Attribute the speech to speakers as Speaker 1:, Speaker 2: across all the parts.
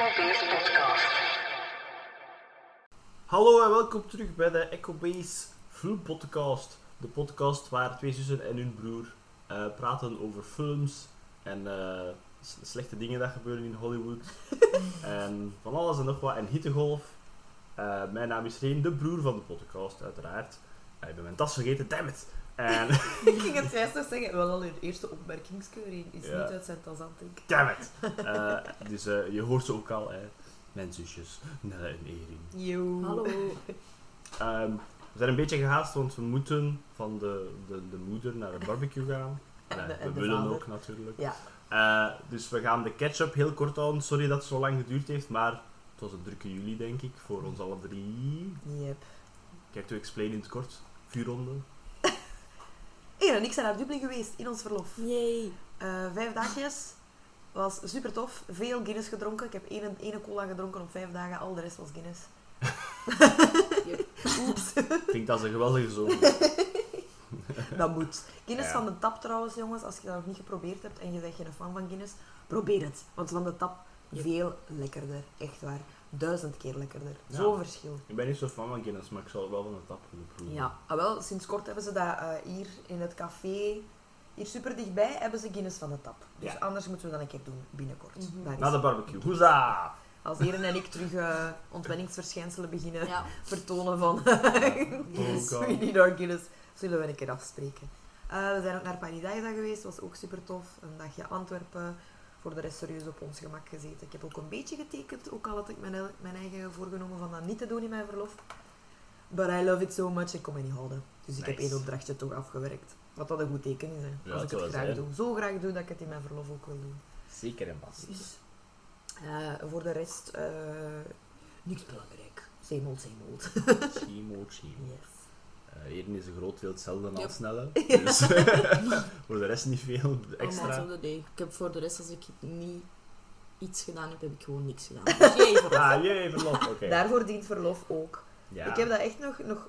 Speaker 1: Base Podcast.
Speaker 2: Hallo en welkom terug bij de Echo Base Film Podcast. De podcast waar twee zussen en hun broer eh, praten over films en eh, slechte dingen dat gebeuren in Hollywood. en van alles en nog wat. En hittegolf. Eh, mijn naam is Reen, de broer van de podcast, uiteraard. Ik ben mijn tas vergeten, dammit. En,
Speaker 3: Ik ging het juist nog zeggen, wel al de eerste opmerkingskeuring is
Speaker 2: Ja.
Speaker 3: niet uit zijn tas aan het denken.
Speaker 2: dammit. Eh, dus eh, je hoort ze ook al, hè. Mijn zusjes, Nelle en Erin.
Speaker 3: Yo.
Speaker 4: Hallo.
Speaker 2: Ehm, we zijn een beetje gehaast, want we moeten van de, de, de moeder naar de barbecue gaan.
Speaker 3: En
Speaker 2: Nee,
Speaker 3: de- en
Speaker 2: we
Speaker 3: de
Speaker 2: willen
Speaker 3: vader.
Speaker 2: ook natuurlijk.
Speaker 3: Ja.
Speaker 2: Eh, dus we gaan de ketchup heel kort houden. Sorry dat het zo lang geduurd heeft, maar het was een drukke juli, denk ik, voor ons alle drie.
Speaker 3: Yep.
Speaker 2: Kijk, to explain in het kort. Vuurronde.
Speaker 3: Eer en ik zijn naar Dublin geweest in ons verlof.
Speaker 4: Yay.
Speaker 3: Eh, vijf dagjes. Was super tof. Veel Guinness gedronken. Ik heb één, ene cola gedronken op vijf dagen. Al de rest was Guinness. Oeps.
Speaker 2: Klinkt als een geweldige zomer.
Speaker 3: Dat moet. Guinness
Speaker 2: Ja.
Speaker 3: van de tap trouwens, jongens. Als je dat nog niet geprobeerd hebt en je bent geen fan van Guinness, probeer het. Want van de tap veel lekkerder. Echt waar. Duizend keer lekkerder.
Speaker 2: Ja.
Speaker 3: Zo'n verschil.
Speaker 2: Ik ben niet zo fan van Guinness, maar ik zal het wel van de tap willen proeven.
Speaker 3: Ja, ah, wel, sinds kort hebben ze dat eh, hier in het café, hier super dichtbij, hebben ze Guinness van de tap. Dus
Speaker 2: Ja.
Speaker 3: anders moeten we dat een keer doen, binnenkort.
Speaker 4: Mhm.
Speaker 2: Na de barbecue. Hoeza!
Speaker 3: Als Eren en ik terug eh ontwenningsverschijnselen beginnen
Speaker 4: Ja.
Speaker 3: vertonen van
Speaker 2: Yes.
Speaker 3: we need our Guinness, zullen we een keer afspreken. Eh, we zijn ook naar Paradise geweest, was ook super tof. Een dagje Antwerpen, voor de rest serieus op ons gemak gezeten. Ik heb ook een beetje getekend, ook al had ik mijn, mijn eigen voorgenomen van dat niet te doen in mijn verlof. But I love it so much, ik kon me niet houden. Dus ik heb één opdrachtje toch afgewerkt. Wat dat een goed teken is, hè.
Speaker 2: Ja,
Speaker 3: als ik het graag
Speaker 2: zijn.
Speaker 3: doe. Zo graag doe dat ik het in mijn verlof ook wil doen.
Speaker 2: Zeker en vast.
Speaker 3: Dus, eh, voor de rest, eh niks belangrijk. Zeemold, zeemold.
Speaker 2: Chimo, chimo.
Speaker 3: Yes.
Speaker 2: Eren is een groot deel hetzelfde als
Speaker 4: Yep.
Speaker 2: Snelle. Dus voor de rest niet veel
Speaker 4: Allemaal
Speaker 2: extra.
Speaker 4: Ik heb voor de rest, als ik niet iets gedaan heb, heb ik gewoon niks gedaan. Dus jij verlof.
Speaker 2: Ah, jee, verlof. Oké.
Speaker 3: Daarvoor dient verlof ook.
Speaker 2: Ja.
Speaker 3: Ik heb dat echt nog, nog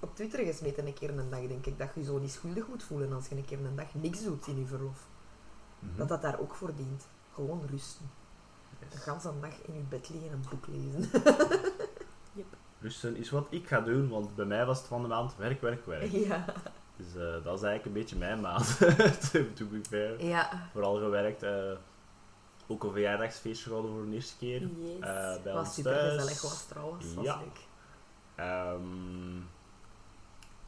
Speaker 3: op Twitter gesmeten, een keer een dag, denk ik. Dat je je zo niet schuldig moet voelen als je een keer een dag niks doet in je verlof.
Speaker 2: Mhm.
Speaker 3: Dat dat daar ook voor dient. Gewoon rusten.
Speaker 2: Yes.
Speaker 3: Een ganse dag in je bed liggen en een boek lezen.
Speaker 2: Rusten is wat ik ga doen, want bij mij was het van de maand werk, werk, werk.
Speaker 3: ja.
Speaker 2: Dus eh, dat is eigenlijk een beetje mijn maand. to, be fair.
Speaker 3: Ja.
Speaker 2: Vooral gewerkt. eh, ook een verjaardagsfeestje gehouden voor de eerste keer.
Speaker 4: Yes.
Speaker 2: eh, bij
Speaker 3: Was
Speaker 2: ons
Speaker 3: super
Speaker 2: thuis.
Speaker 3: gezellig was trouwens. Was
Speaker 2: Ja.
Speaker 3: leuk.
Speaker 2: Ehm,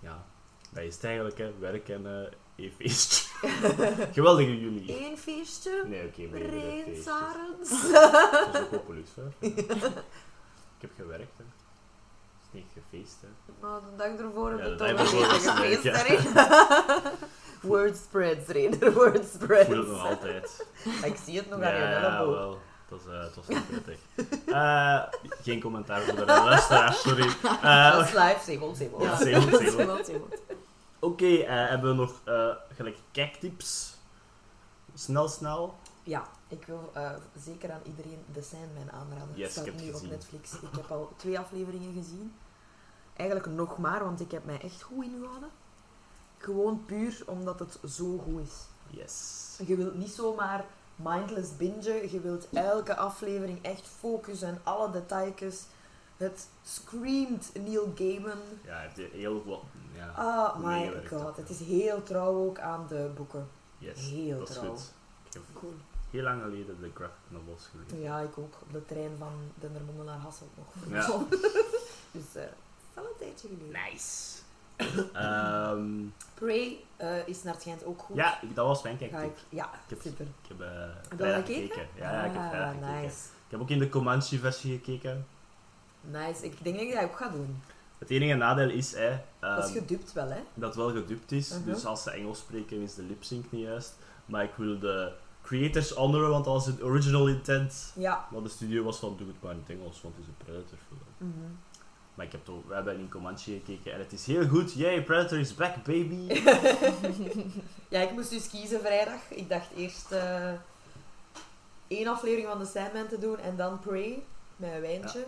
Speaker 2: ja, dat is het eigenlijk, hè. Werk en een feestje. Geweldige jullie.
Speaker 3: Eén feestje.
Speaker 2: Nee, oké, meerdere
Speaker 3: Reen. Sarens.
Speaker 2: Dat is ook politie, hè. Ik heb gewerkt, hè. Is niet gefeest, hè.
Speaker 3: Maar de dag ervoor heb
Speaker 2: Ja,
Speaker 3: ik
Speaker 2: de
Speaker 3: toch
Speaker 2: leuk,
Speaker 3: gefeest
Speaker 2: ja.
Speaker 3: Word spreads, Reder. Word
Speaker 2: Ik
Speaker 3: spreads.
Speaker 2: voel het nog altijd.
Speaker 3: Ik zie het nog aan je
Speaker 2: Ja,
Speaker 3: elleboog.
Speaker 2: wel. Het was, eh, het was niet prettig. Eh, geen commentaar voor de luisteraars, sorry. Eh,
Speaker 3: Dat is live, zeebol, zeebol.
Speaker 2: Ja. Oké, eh, hebben we nog eh, gelijk kijktips? Snel, snel.
Speaker 3: Ja, ik wil eh, zeker aan iedereen The Sandman aanraden.
Speaker 2: Yes,
Speaker 3: staat
Speaker 2: ik heb het
Speaker 3: nu op. Netflix. Ik heb al twee afleveringen gezien. Eigenlijk nog maar, want ik heb mij echt goed ingehouden. Gewoon puur omdat het zo goed is.
Speaker 2: Yes.
Speaker 3: Je wilt niet zomaar mindless bingen. Je wilt elke aflevering echt focussen en alle detailjes. Het screamt Neil Gaiman.
Speaker 2: Ja, hij heeft heel wat. Ja,
Speaker 3: Ah,
Speaker 2: goed
Speaker 3: my god. Het is heel trouw ook aan de boeken.
Speaker 2: yes.
Speaker 3: heel
Speaker 2: dat is
Speaker 3: trouw.
Speaker 2: goed. Ik heb
Speaker 4: Cool.
Speaker 2: Heel lang geleden de graphic novels gelezen.
Speaker 3: Ja, ik ook. Op de trein van Dendermonde naar Hasselt nog.
Speaker 2: Ja.
Speaker 3: dus is al een tijdje geleden.
Speaker 2: Nice. Ehm,
Speaker 3: Prey eh, is naar het schijnt ook goed.
Speaker 2: ja, ik- dat was mijn
Speaker 3: Ga
Speaker 2: kijktip.
Speaker 3: ik, ja,
Speaker 2: Ik heb-
Speaker 3: super.
Speaker 2: Ik heb, vrijdag
Speaker 3: dat gekeken?
Speaker 2: Ja, ja, ik heb
Speaker 3: Ah,
Speaker 2: vrijdag gekeken.
Speaker 3: nice.
Speaker 2: Ik heb ook in de Comanche-versie gekeken.
Speaker 3: Nice. Ik denk dat ik dat ook ga doen.
Speaker 2: Het enige nadeel is hè,
Speaker 3: dat is
Speaker 2: ehm,
Speaker 3: gedubt wel, hè?
Speaker 2: dat wel gedubt is.
Speaker 3: Mhm.
Speaker 2: Dus als ze Engels spreken is de lip-sync niet juist. Maar ik wil de creators honoren, want dat was het original intent.
Speaker 3: Ja.
Speaker 2: Maar de studio was van, doe het maar in het Engels, want het is een Predator film.
Speaker 3: Mhm.
Speaker 2: Maar ik heb toch, we hebben in Comanche gekeken en het is heel goed. Yay, Predator is back, baby!
Speaker 3: Ja, ik moest dus kiezen vrijdag. Ik dacht eerst eh, één aflevering van The Sandman te doen en dan Prey, met een wijntje.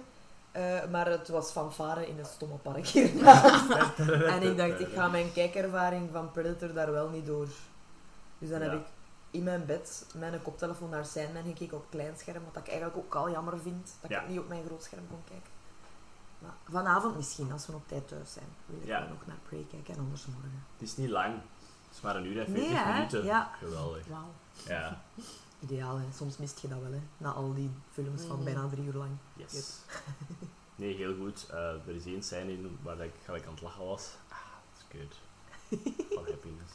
Speaker 3: Eh, maar het was fanfare in een stomme park hiernaast. en ik dacht, ik ga mijn kijkervaring van Predator daar wel niet door. Dus dan heb ik in mijn bed mijn koptelefoon naar Sandman gekeken op klein scherm, wat ik eigenlijk ook al jammer vind, dat
Speaker 2: Ja.
Speaker 3: ik niet op mijn groot scherm kon kijken. Maar vanavond misschien, als we op tijd thuis zijn, wil ik
Speaker 2: Ja.
Speaker 3: nog naar Prey kijken en anders morgen.
Speaker 2: Het is niet lang. Het is maar een uur en
Speaker 3: Nee,
Speaker 2: 40
Speaker 3: hè?
Speaker 2: minuten.
Speaker 3: Ja.
Speaker 2: Geweldig.
Speaker 4: Wauw.
Speaker 2: Ja,
Speaker 3: Ideaal, hè. Soms mist je dat wel, hè. Na al die films van
Speaker 4: Mhm.
Speaker 3: bijna drie uur lang.
Speaker 2: yes. Nee, heel goed. Eh, er is één scène in waar ik gelijk aan het lachen was. Ah, dat is good. Van happiness.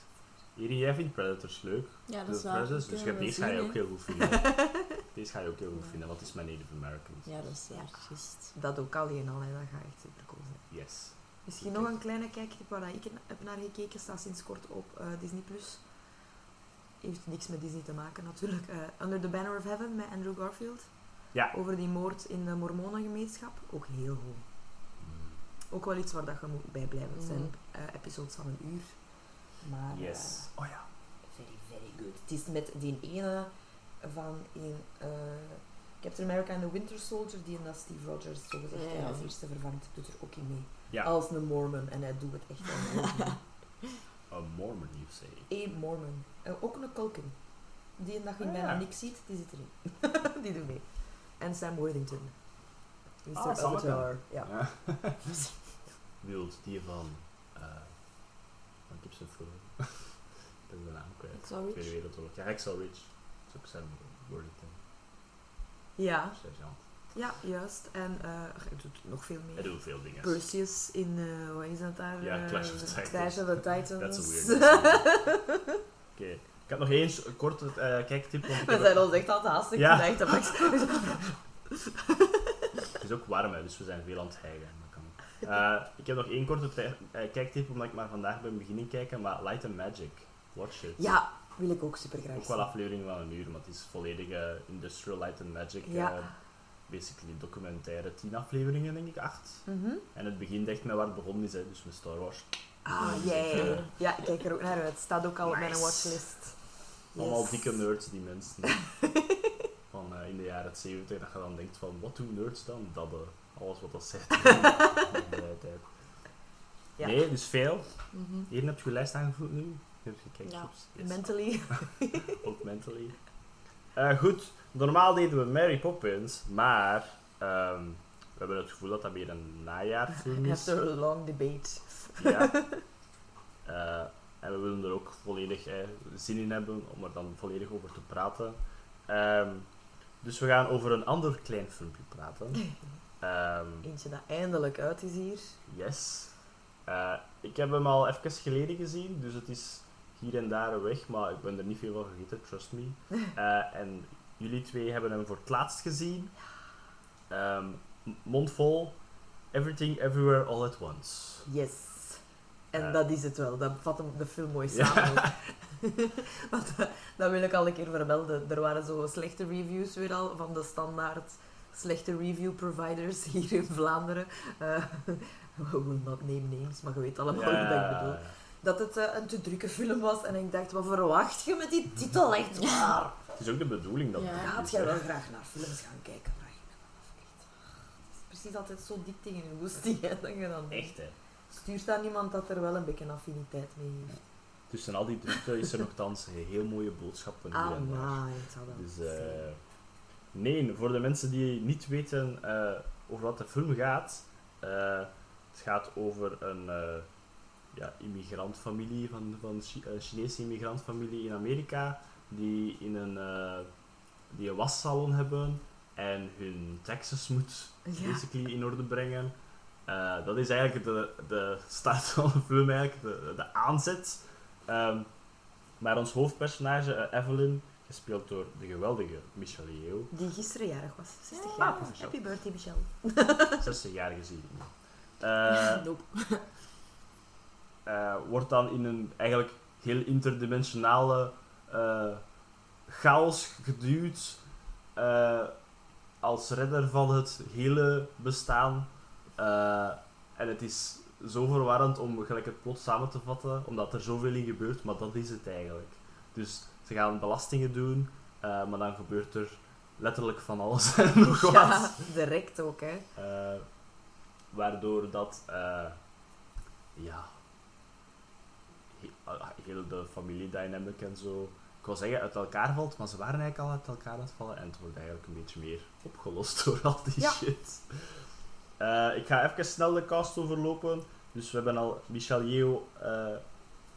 Speaker 2: Iri, jij vindt Predators leuk.
Speaker 4: Ja, dat is.
Speaker 2: Predators, dus je-
Speaker 4: hem
Speaker 2: deze ga je ook heel goed vinden. deze ga je ook heel goed vinden, want het is mijn Native Americans.
Speaker 4: Ja, dat is waar. Juist.
Speaker 3: Dat ook alleen al, hè. Dat gaat echt super cool zijn.
Speaker 2: Yes.
Speaker 3: Misschien nog een kleine kijktip waar ik heb naar gekeken, staat sinds kort op eh, Disney+. Plus. Heeft niks met Disney te maken natuurlijk. Eh, Under the Banner of Heaven met Andrew Garfield.
Speaker 2: Ja.
Speaker 3: Over die moord in de mormonengemeenschap. Ook heel goed.
Speaker 2: Mm,
Speaker 3: Ook wel iets waar dat je moet bij blijven. Het zijn eh, episodes van een uur. Maar
Speaker 2: Yes.
Speaker 3: eh,
Speaker 2: Oh ja.
Speaker 3: very, very good. Het is met die ene van in eh, Captain America and the Winter Soldier, die en dat Steve Rogers
Speaker 4: ja,
Speaker 3: ja. als eerste vervangt, doet er ook in mee.
Speaker 2: Ja.
Speaker 3: Als een Mormon. En hij doet het echt goed.
Speaker 2: A Mormon, you say.
Speaker 3: Eén Mormon. Eh, ook een Culkin. Die en dat je
Speaker 2: Ah,
Speaker 3: bijna niks ziet, die zit erin. die doet mee. En Sam Worthington. Mr.
Speaker 2: Ah, Sammeke.
Speaker 3: Avatar. Ja.
Speaker 2: Ja. Wild, die van... eh van Gibson Film. ik ben de naam kwijt.
Speaker 4: Hacksaw
Speaker 2: Tweede. Wereldoorlog. Ja, Hacksaw Ridge. Dat is ook Sam Worthington.
Speaker 3: ja,
Speaker 2: Sergeant.
Speaker 3: ja, juist. En eh, hij doet nog veel
Speaker 2: Hij
Speaker 3: meer.
Speaker 2: doet veel dingen.
Speaker 3: Perseus in, eh wat is dat daar?
Speaker 2: Ja,
Speaker 3: Eh,
Speaker 2: Clash of the Titans.
Speaker 3: Clash of the Titans.
Speaker 2: That's a weird Oké. Ik heb nog één korte eh, kijktip. Want ik
Speaker 3: We
Speaker 2: heb
Speaker 3: zijn ons echt aan het haasten.
Speaker 2: Ja.
Speaker 3: Ik.
Speaker 2: Het is ook warm, hè, dus we zijn veel aan het hijgen. Eh, ik heb nog één korte eh, kijktip, omdat ik maar vandaag ben beginnen kijken. Maar Light and Magic. Watch it.
Speaker 3: Ja, wil ik ook super graag
Speaker 2: Ook wel afleveringen van een uur, maar het is volledige Industrial Light and Magic.
Speaker 3: Ja.
Speaker 2: eh, basically documentaire, tien afleveringen denk ik, acht.
Speaker 3: Mhm.
Speaker 2: En het begint echt met waar het begonnen is, hè, dus met Star Wars.
Speaker 3: Ah,
Speaker 2: Dus
Speaker 3: jee.
Speaker 2: het, eh,
Speaker 3: Ja, ik kijk er ook naar uit. Staat ook al op mijn watchlist.
Speaker 2: Allemaal
Speaker 3: Yes.
Speaker 2: dikke nerds, die mensen. van eh, in de jaren 70, dat je dan denkt van, wat doen nerds dan? Dat, eh, alles wat dat zegt.
Speaker 3: Ja.
Speaker 2: Nee, dus veel.
Speaker 4: Mhm.
Speaker 2: Hier heb je je lijst aangevuld nu. Heb je? Yes.
Speaker 3: Mentally.
Speaker 2: Ook mentally. Eh, goed, normaal deden we Mary Poppins, maar ehm, we hebben het gevoel dat dat meer een najaarfilm is.
Speaker 3: After a long debate.
Speaker 2: Ja. Eh, en we willen er ook volledig eh, zin in hebben om er dan volledig over te praten. Ehm, dus we gaan over een ander klein filmpje praten. Ehm,
Speaker 3: Eentje dat eindelijk uit is hier.
Speaker 2: yes. Eh, ik heb hem al even geleden gezien, dus het is hier en daar weg, maar ik ben er niet veel van vergeten, trust me. Eh, en jullie twee hebben hem voor het laatst gezien. Ehm, m- mondvol. Everything, Everywhere, All at Once.
Speaker 3: Yes. En
Speaker 2: Eh.
Speaker 3: dat is het wel. Dat vat hem de film mooi samen. Want dat wil ik al een keer vermelden. Er waren zo slechte reviews weer al van de standaard slechte review providers hier in Vlaanderen. Eh we will not name names, maar je weet allemaal wat ik bedoel. Dat het eh, een te drukke film was en ik dacht, wat verwacht je met die titel echt waar?
Speaker 2: Het is ook de bedoeling dat
Speaker 4: Ja.
Speaker 2: het
Speaker 3: Gaat jij wel graag naar films gaan kijken? Af. Echt. Het is precies altijd zo dik tegen je woesting, hè, dat je dan.
Speaker 2: Echt, hè.
Speaker 3: Stuurt aan iemand dat er wel een beetje affiniteit mee heeft.
Speaker 2: Tussen al die drukte is er nogthans heel mooie boodschappen hier en daar.
Speaker 3: Ah, het zal wel
Speaker 2: Dus, eh,
Speaker 3: zijn.
Speaker 2: Nee, voor de mensen die niet weten eh, over wat de film gaat, eh, het gaat over een eh, ja, immigrantfamilie, van, van Chinese immigrantfamilie in Amerika, die, in een, die een wassalon hebben en hun taxes moet
Speaker 3: Ja.
Speaker 2: basically in orde brengen. Dat is eigenlijk de, de start van de film, eigenlijk, de, de aanzet. Ehm, maar ons hoofdpersonage, Evelyn, gespeeld door de geweldige Michelle Yeoh,
Speaker 3: Die gisteren jarig was. 60
Speaker 2: Ah,
Speaker 3: jaar.
Speaker 2: Michelle.
Speaker 3: Happy birthday, Michelle.
Speaker 2: 60 jaar gezien. Eh,
Speaker 4: Nope.
Speaker 2: eh, wordt dan in een eigenlijk heel interdimensionale eh, chaos geduwd eh, als redder van het hele bestaan. Eh, en het is zo verwarrend om gelijk het plot samen te vatten, omdat er zoveel in gebeurt, maar dat is het eigenlijk. Dus ze gaan belastingen doen, eh, maar dan gebeurt er letterlijk van alles en nog wat.
Speaker 3: Ja, direct ook, hè.
Speaker 2: Eh, waardoor dat, eh, ja, he- ah, heel de familiedynamic en zo ik wil zeggen, uit elkaar valt, maar ze waren eigenlijk al uit elkaar aan het vallen en het wordt eigenlijk een beetje meer opgelost door al die
Speaker 3: Ja.
Speaker 2: shit. Ik ga even snel de cast overlopen. Dus we hebben al Michel Yeoh eh,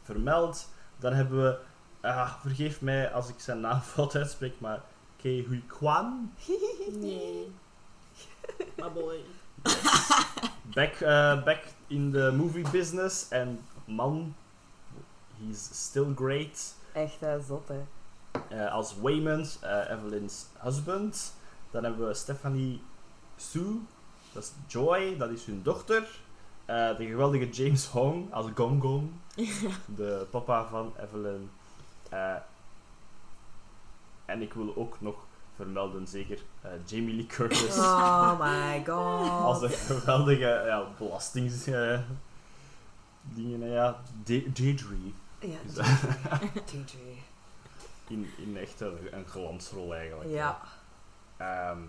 Speaker 2: vermeld. Dan hebben we, ah, vergeef mij als ik zijn naam fout uitspreek, maar Ke Hui Kwan.
Speaker 4: Nee. My boy.
Speaker 2: Back, eh, back in the movie business. En man, he's still great.
Speaker 3: Echt eh, zot, hè.
Speaker 2: Eh, als Waymond, eh, Evelyn's husband. Dan hebben we Stephanie Sue, dat is Joy, dat is hun dochter. Eh, de geweldige James Hong als Gong Gong, de papa van Evelyn. Eh, en ik wil ook nog vermelden, zeker eh, Jamie Lee Curtis.
Speaker 3: Oh my
Speaker 2: Als
Speaker 3: god.
Speaker 2: een geweldige ja, belastings... dingen, hè, ja. De- Deirdre.
Speaker 3: Ja,
Speaker 2: in, in echt een, een glansrol eigenlijk.
Speaker 3: Ja.
Speaker 2: Ehm,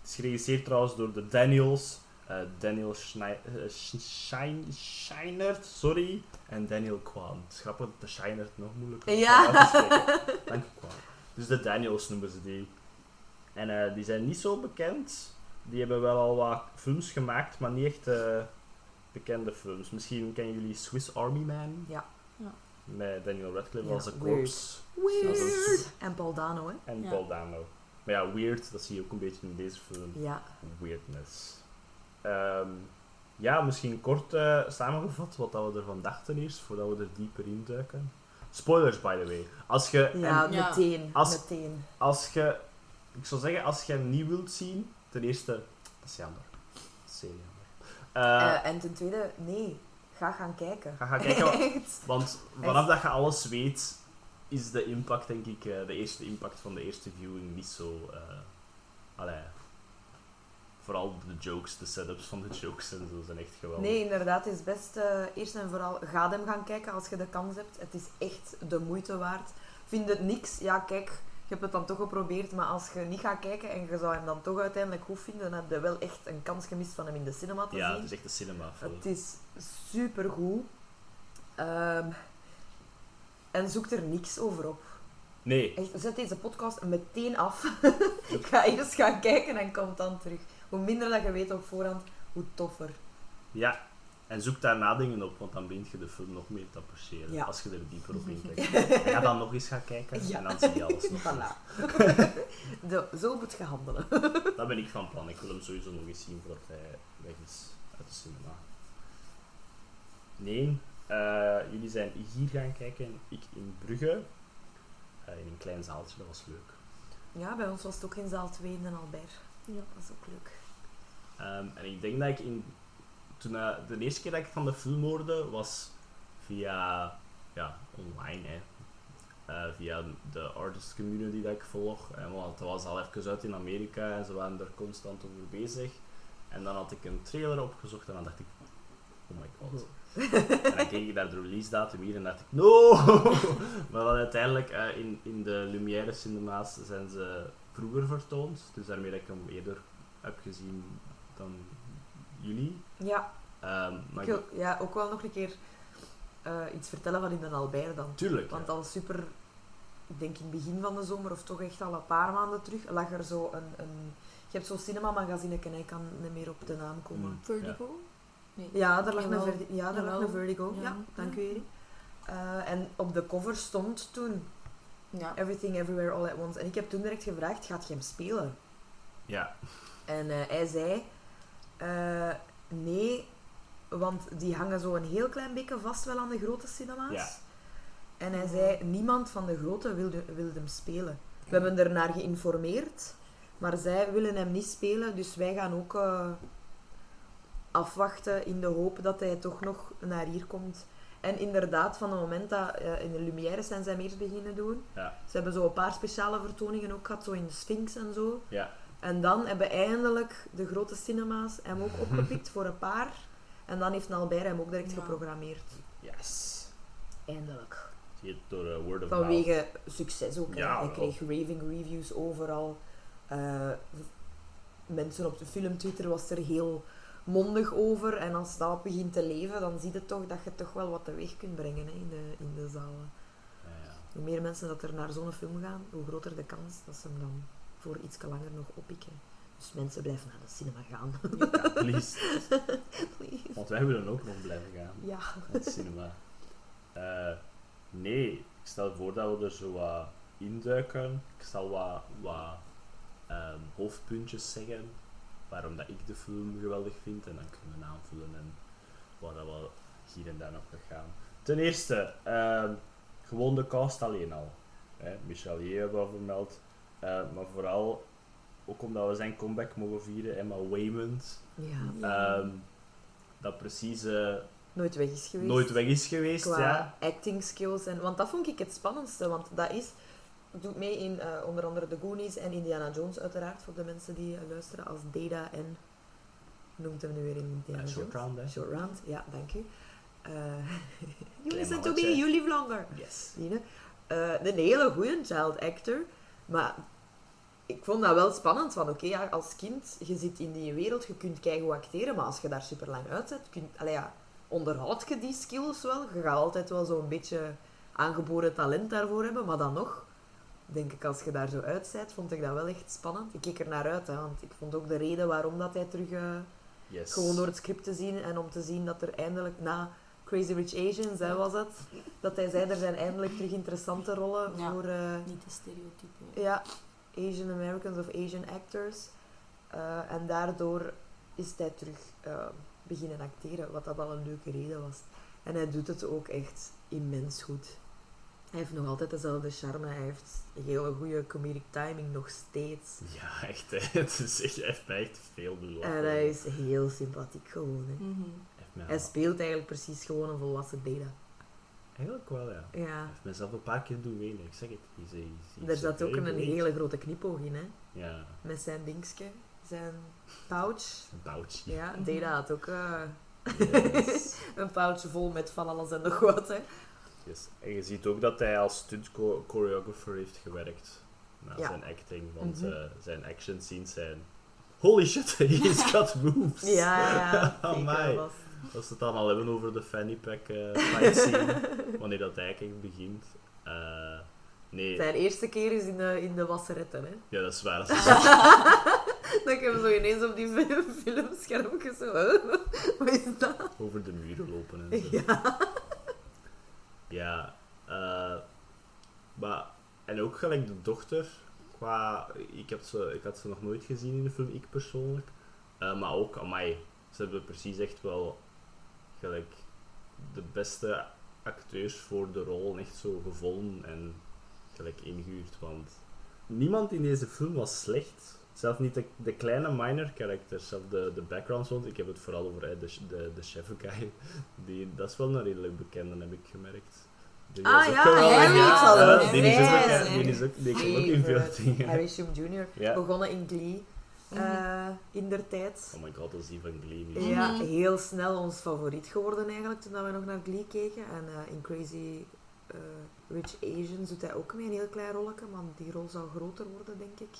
Speaker 2: het is geregisseerd trouwens door de Daniels. Eh, Daniel Schnei- eh, Schein- Scheinert, sorry. En Daniel Kwan. Het is grappig dat de Scheinert nog moeilijker is
Speaker 3: Ja.
Speaker 2: Dank je, Kwan. Dus de Daniels noemen ze die. En eh, die zijn niet zo bekend. Die hebben wel al wat films gemaakt, maar niet echt eh, bekende films. Misschien kennen jullie Swiss Army Man?
Speaker 3: Ja.
Speaker 4: Ja.
Speaker 2: Met Daniel Radcliffe
Speaker 3: Ja,
Speaker 2: als een
Speaker 3: weird.
Speaker 2: corpse.
Speaker 3: Weird. En Paul Dano, hè.
Speaker 2: En
Speaker 4: Ja.
Speaker 2: Paul Dano. Maar ja, weird, dat zie je ook een beetje in deze film.
Speaker 3: Ja.
Speaker 2: Weirdness. Ehm, ja, misschien kort eh, samengevat wat dat we ervan dachten eerst, voordat we er dieper in duiken. Spoilers, by the way. Als je,
Speaker 3: Ja,
Speaker 2: en
Speaker 4: Ja.
Speaker 3: meteen.
Speaker 2: Als-
Speaker 3: Meteen.
Speaker 2: als je, ik zou zeggen, als je hem niet wilt zien, ten eerste, dat is jammer. Dat is zeer jammer. Eh,
Speaker 3: Eh, en ten tweede, nee. Ga gaan kijken.
Speaker 2: ga gaan kijken, want vanaf dat je alles weet, is de impact, denk ik, eh, de eerste impact van de eerste viewing niet zo... eh allee, vooral de jokes, de setups van de jokes en zo zijn echt geweldig.
Speaker 3: Nee, inderdaad, het is best eh, eerst en vooral ga hem gaan kijken als je de kans hebt. Het is echt de moeite waard. Vind het niks, ja kijk, je hebt het dan toch geprobeerd, maar als je niet gaat kijken en je zou hem dan toch uiteindelijk goed vinden, dan heb je wel echt een kans gemist van hem in de cinema te
Speaker 2: Ja,
Speaker 3: zien.
Speaker 2: het is echt een cinema
Speaker 3: Het is supergoed. Ehm en zoek er niks over op.
Speaker 2: Nee,
Speaker 3: Echt, zet deze podcast meteen af. Ga eerst gaan kijken en kom dan terug. Hoe minder dat je weet op voorhand, hoe toffer.
Speaker 2: ja. En zoek daar nadingen op, want dan begint je de film nog meer te appreciëren.
Speaker 3: Ja.
Speaker 2: Als je er dieper op inkijkt. En ga dan nog eens gaan kijken
Speaker 3: Ja.
Speaker 2: en dan zie je alles nog.
Speaker 3: Voilà. zo, zo moet je handelen.
Speaker 2: Dat ben ik van plan. Ik wil hem sowieso nog eens zien voordat hij weg is uit de cinema. Nee, eh, jullie zijn hier gaan kijken, ik in Brugge. Eh, in een klein zaaltje, dat was leuk.
Speaker 3: Ja, bij ons was het ook in zaal 2 in Den Albert.
Speaker 4: Ja.
Speaker 3: Dat was ook leuk.
Speaker 2: Ehm, en ik denk dat ik in... Toen, de eerste keer dat ik van de film hoorde, was via... Ja, online, hè. Eh, via de artist community dat ik volg. En, want dat was al even uit in Amerika en ze waren er constant over bezig. En dan had ik een trailer opgezocht en dan dacht ik... Oh my god. en dan keek ik naar de release datum hier en dacht ik... No! maar dan uiteindelijk, eh, in, in de Lumière cinema's zijn ze vroeger vertoond. Dus daarmee dat ik hem eerder heb gezien dan jullie.
Speaker 3: Ja,
Speaker 2: Ehm, maar
Speaker 3: ik wil ja, ook wel nog een keer eh, iets vertellen van in Den Albert dan.
Speaker 2: Tuurlijk.
Speaker 3: Want al super, ik denk in het begin van de zomer of toch echt al een paar maanden terug, lag er zo een... een je hebt zo'n cinemamagazine en ik kan niet meer op de naam komen.
Speaker 2: Mm.
Speaker 4: Vertigo? Nee.
Speaker 3: Ja, daar lag, een. Verdi- ja, daar lag een Vertigo. Ja,
Speaker 4: Ja.
Speaker 3: dank u Erik. Eh, en op de cover stond toen
Speaker 4: Ja.
Speaker 3: Everything Everywhere All at Once. En ik heb toen direct gevraagd, gaat je hem spelen?
Speaker 2: Ja.
Speaker 3: En eh, hij zei, eh, nee, want die hangen zo een heel klein beetje vast wel aan de grote cinema's.
Speaker 2: Ja.
Speaker 3: En hij zei, niemand van de grote wilde, wilde hem spelen. We hebben er naar geïnformeerd, maar zij willen hem niet spelen, dus wij gaan ook eh, afwachten in de hoop dat hij toch nog naar hier komt. En inderdaad, van het moment dat eh, in de Lumière zijn zij hem eerst beginnen doen.
Speaker 2: Ja.
Speaker 3: Ze hebben zo een paar speciale vertoningen ook gehad, zo in de Sphinx en zo.
Speaker 2: Ja.
Speaker 3: En dan hebben eindelijk de grote cinema's hem ook opgepikt voor een paar. En dan heeft Albert hem ook direct
Speaker 4: Ja.
Speaker 3: geprogrammeerd.
Speaker 2: Yes.
Speaker 3: Eindelijk.
Speaker 2: Zie je het door eh, word of mouth.
Speaker 3: Vanwege succes ook.
Speaker 2: Ja,
Speaker 3: Hij kreeg raving reviews overal. Eh, mensen op de film Twitter was er heel mondig over. En als dat begint te leven, dan zie je toch dat je toch wel wat teweeg kunt brengen hè, in, de, in de zalen.
Speaker 2: Ja, ja.
Speaker 3: hoe meer mensen dat er naar zo'n film gaan, hoe groter de kans dat ze hem dan voor iets langer nog oppikken. Dus mensen blijven naar de cinema gaan.
Speaker 2: Ja, please.
Speaker 3: Please.
Speaker 2: Want wij willen ook nog blijven gaan.
Speaker 3: Ja.
Speaker 2: naar het cinema. Eh, nee, ik stel voor dat we er zo wat induiken. Ik zal wat, wat ehm, hoofdpuntjes zeggen waarom dat ik de film geweldig vind en dan kunnen we aanvullen en waar dat we hier en daar nog gaan. Ten eerste, ehm, gewoon de cast alleen al. Hè, Michel Yeoh hebben we al vermeld, maar vooral ook omdat we zijn comeback mogen vieren, Emma Waymond,
Speaker 3: ja.
Speaker 2: Ehm, dat precies
Speaker 3: Nooit weg is geweest.
Speaker 2: nooit weg is geweest.
Speaker 3: Qua
Speaker 2: Ja.
Speaker 3: acting skills. En, want dat vond ik het spannendste. Want dat is... Doet mee in eh, onder andere The Goonies en Indiana Jones uiteraard. Voor de mensen die eh, luisteren als Data en... hoe Noemt hem nu weer in Indiana
Speaker 2: Ja, Short
Speaker 3: Jones?
Speaker 2: Round, hè.
Speaker 3: Short Round, ja, dank u. You listen to me, you live longer.
Speaker 2: Yes.
Speaker 3: Eh, een hele goede child actor. Maar ik vond dat wel spannend. Van oké, ja, als kind, je zit in die wereld, je kunt keigoed acteren. Maar als je daar super lang uitzet, kunt, allee, ja, onderhoud je die skills wel. Je gaat altijd wel zo'n beetje aangeboren talent daarvoor hebben. Maar dan nog, denk ik, als je daar zo uitzet, vond ik dat wel echt spannend. Ik keek er naar uit, hè, want ik vond ook de reden waarom dat hij terug... eh,
Speaker 2: Yes.
Speaker 3: gewoon door het script te zien en om te zien dat er eindelijk na Crazy Rich Asians, hè, was het, dat hij zei er zijn eindelijk terug interessante rollen
Speaker 4: Ja.
Speaker 3: voor eh,
Speaker 4: Niet de stereotype.
Speaker 3: ja, Asian Americans of Asian actors. Eh, en daardoor is hij terug beginnen acteren, wat dat al een leuke reden was. En hij doet het ook echt immens goed. Hij heeft nog altijd dezelfde charme, hij heeft een hele goede comedic timing nog steeds.
Speaker 2: Ja, echt. Hè. Het is echt, hij heeft mij echt veel beloofd.
Speaker 3: En hij is heel sympathiek gewoon. Hè.
Speaker 4: Mhm.
Speaker 3: Hij speelt eigenlijk precies gewoon een volwassen Data.
Speaker 2: Eigenlijk wel, ja. Hij
Speaker 3: Ja.
Speaker 2: heeft mezelf een paar keer doen wenen. Ik zeg het. Hij is, hij is- hij
Speaker 3: Er zat ook een hele grote knipoog in, hè.
Speaker 2: Ja,
Speaker 3: Met zijn dingetje, zijn pouch.
Speaker 2: een boutje.
Speaker 3: Ja,
Speaker 4: Mhm.
Speaker 3: Data had ook eh,
Speaker 2: Yes.
Speaker 3: een pouch vol met van alles en nog wat, hè.
Speaker 2: Yes. En je ziet ook dat hij als stunt cho- choreographer heeft gewerkt. Na
Speaker 3: Ja.
Speaker 2: zijn acting. Want
Speaker 3: Mhm.
Speaker 2: eh, zijn action scenes zijn... Holy shit, he's got moves.
Speaker 3: Ja, ja.
Speaker 2: Amai. Als we het dan al hebben over de fanny pack eh fight scene, wanneer dat eigenlijk begint. Eh, nee,
Speaker 3: Zijn eerste keer is in de, in de wasseretten, hè.
Speaker 2: ja, dat is waar. Dat
Speaker 3: Dan ik hem zo ineens op die film- filmschermpje zo... Wat is dat?
Speaker 2: over de muren lopen en zo.
Speaker 3: Ja.
Speaker 2: Ja, eh, maar, en ook gelijk de dochter, qua, ik, heb ze, ik had ze nog nooit gezien in de film, ik persoonlijk. Eh, maar ook, amai, ze hebben precies echt wel gelijk de beste acteurs voor de rol echt zo gevonden en gelijk ingehuurd, want niemand in deze film was slecht. Zelfs niet de, de kleine minor characters, zelfs de, de backgrounds, want ik heb het vooral over hè, de, de, de chef guy. Die, dat is wel een redelijk bekende, heb ik gemerkt. Die
Speaker 3: Ah, ja. Harry
Speaker 2: die is ook, die is ook, die komt ook in veel dingen.
Speaker 3: Harry Shum Jr.
Speaker 2: Ja.
Speaker 3: Begonnen in Glee. eh, in der tijd.
Speaker 2: Oh my god, dat is die van Glee nu.
Speaker 3: Ja,
Speaker 4: Mhm.
Speaker 3: heel snel ons favoriet geworden eigenlijk toen we nog naar Glee keken. En eh, in Crazy eh, Rich Asians doet hij ook mee een heel klein rolletje, maar die rol zou groter worden, denk ik.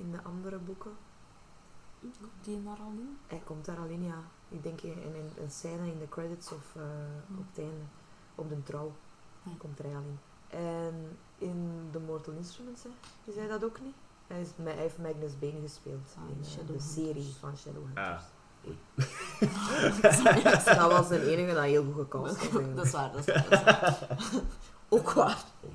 Speaker 3: In de andere boeken.
Speaker 4: Komt die maar al in?
Speaker 3: Hij komt daar al in, ja. Ik denk in, in een, een scène in de credits of eh, op het einde. Op de trouw komt er al in. En in The Mortal Instruments, hè, is hij dat ook niet? Hij, is, hij heeft Magnus Bane gespeeld
Speaker 4: Ah,
Speaker 3: in
Speaker 4: in
Speaker 3: eh, de serie van Shadowhunters.
Speaker 2: Ah.
Speaker 3: dat was de enige dat heel goed gecast was.
Speaker 4: dat is waar, dat is waar. Dat is waar.
Speaker 3: Ook waar.
Speaker 2: Oh.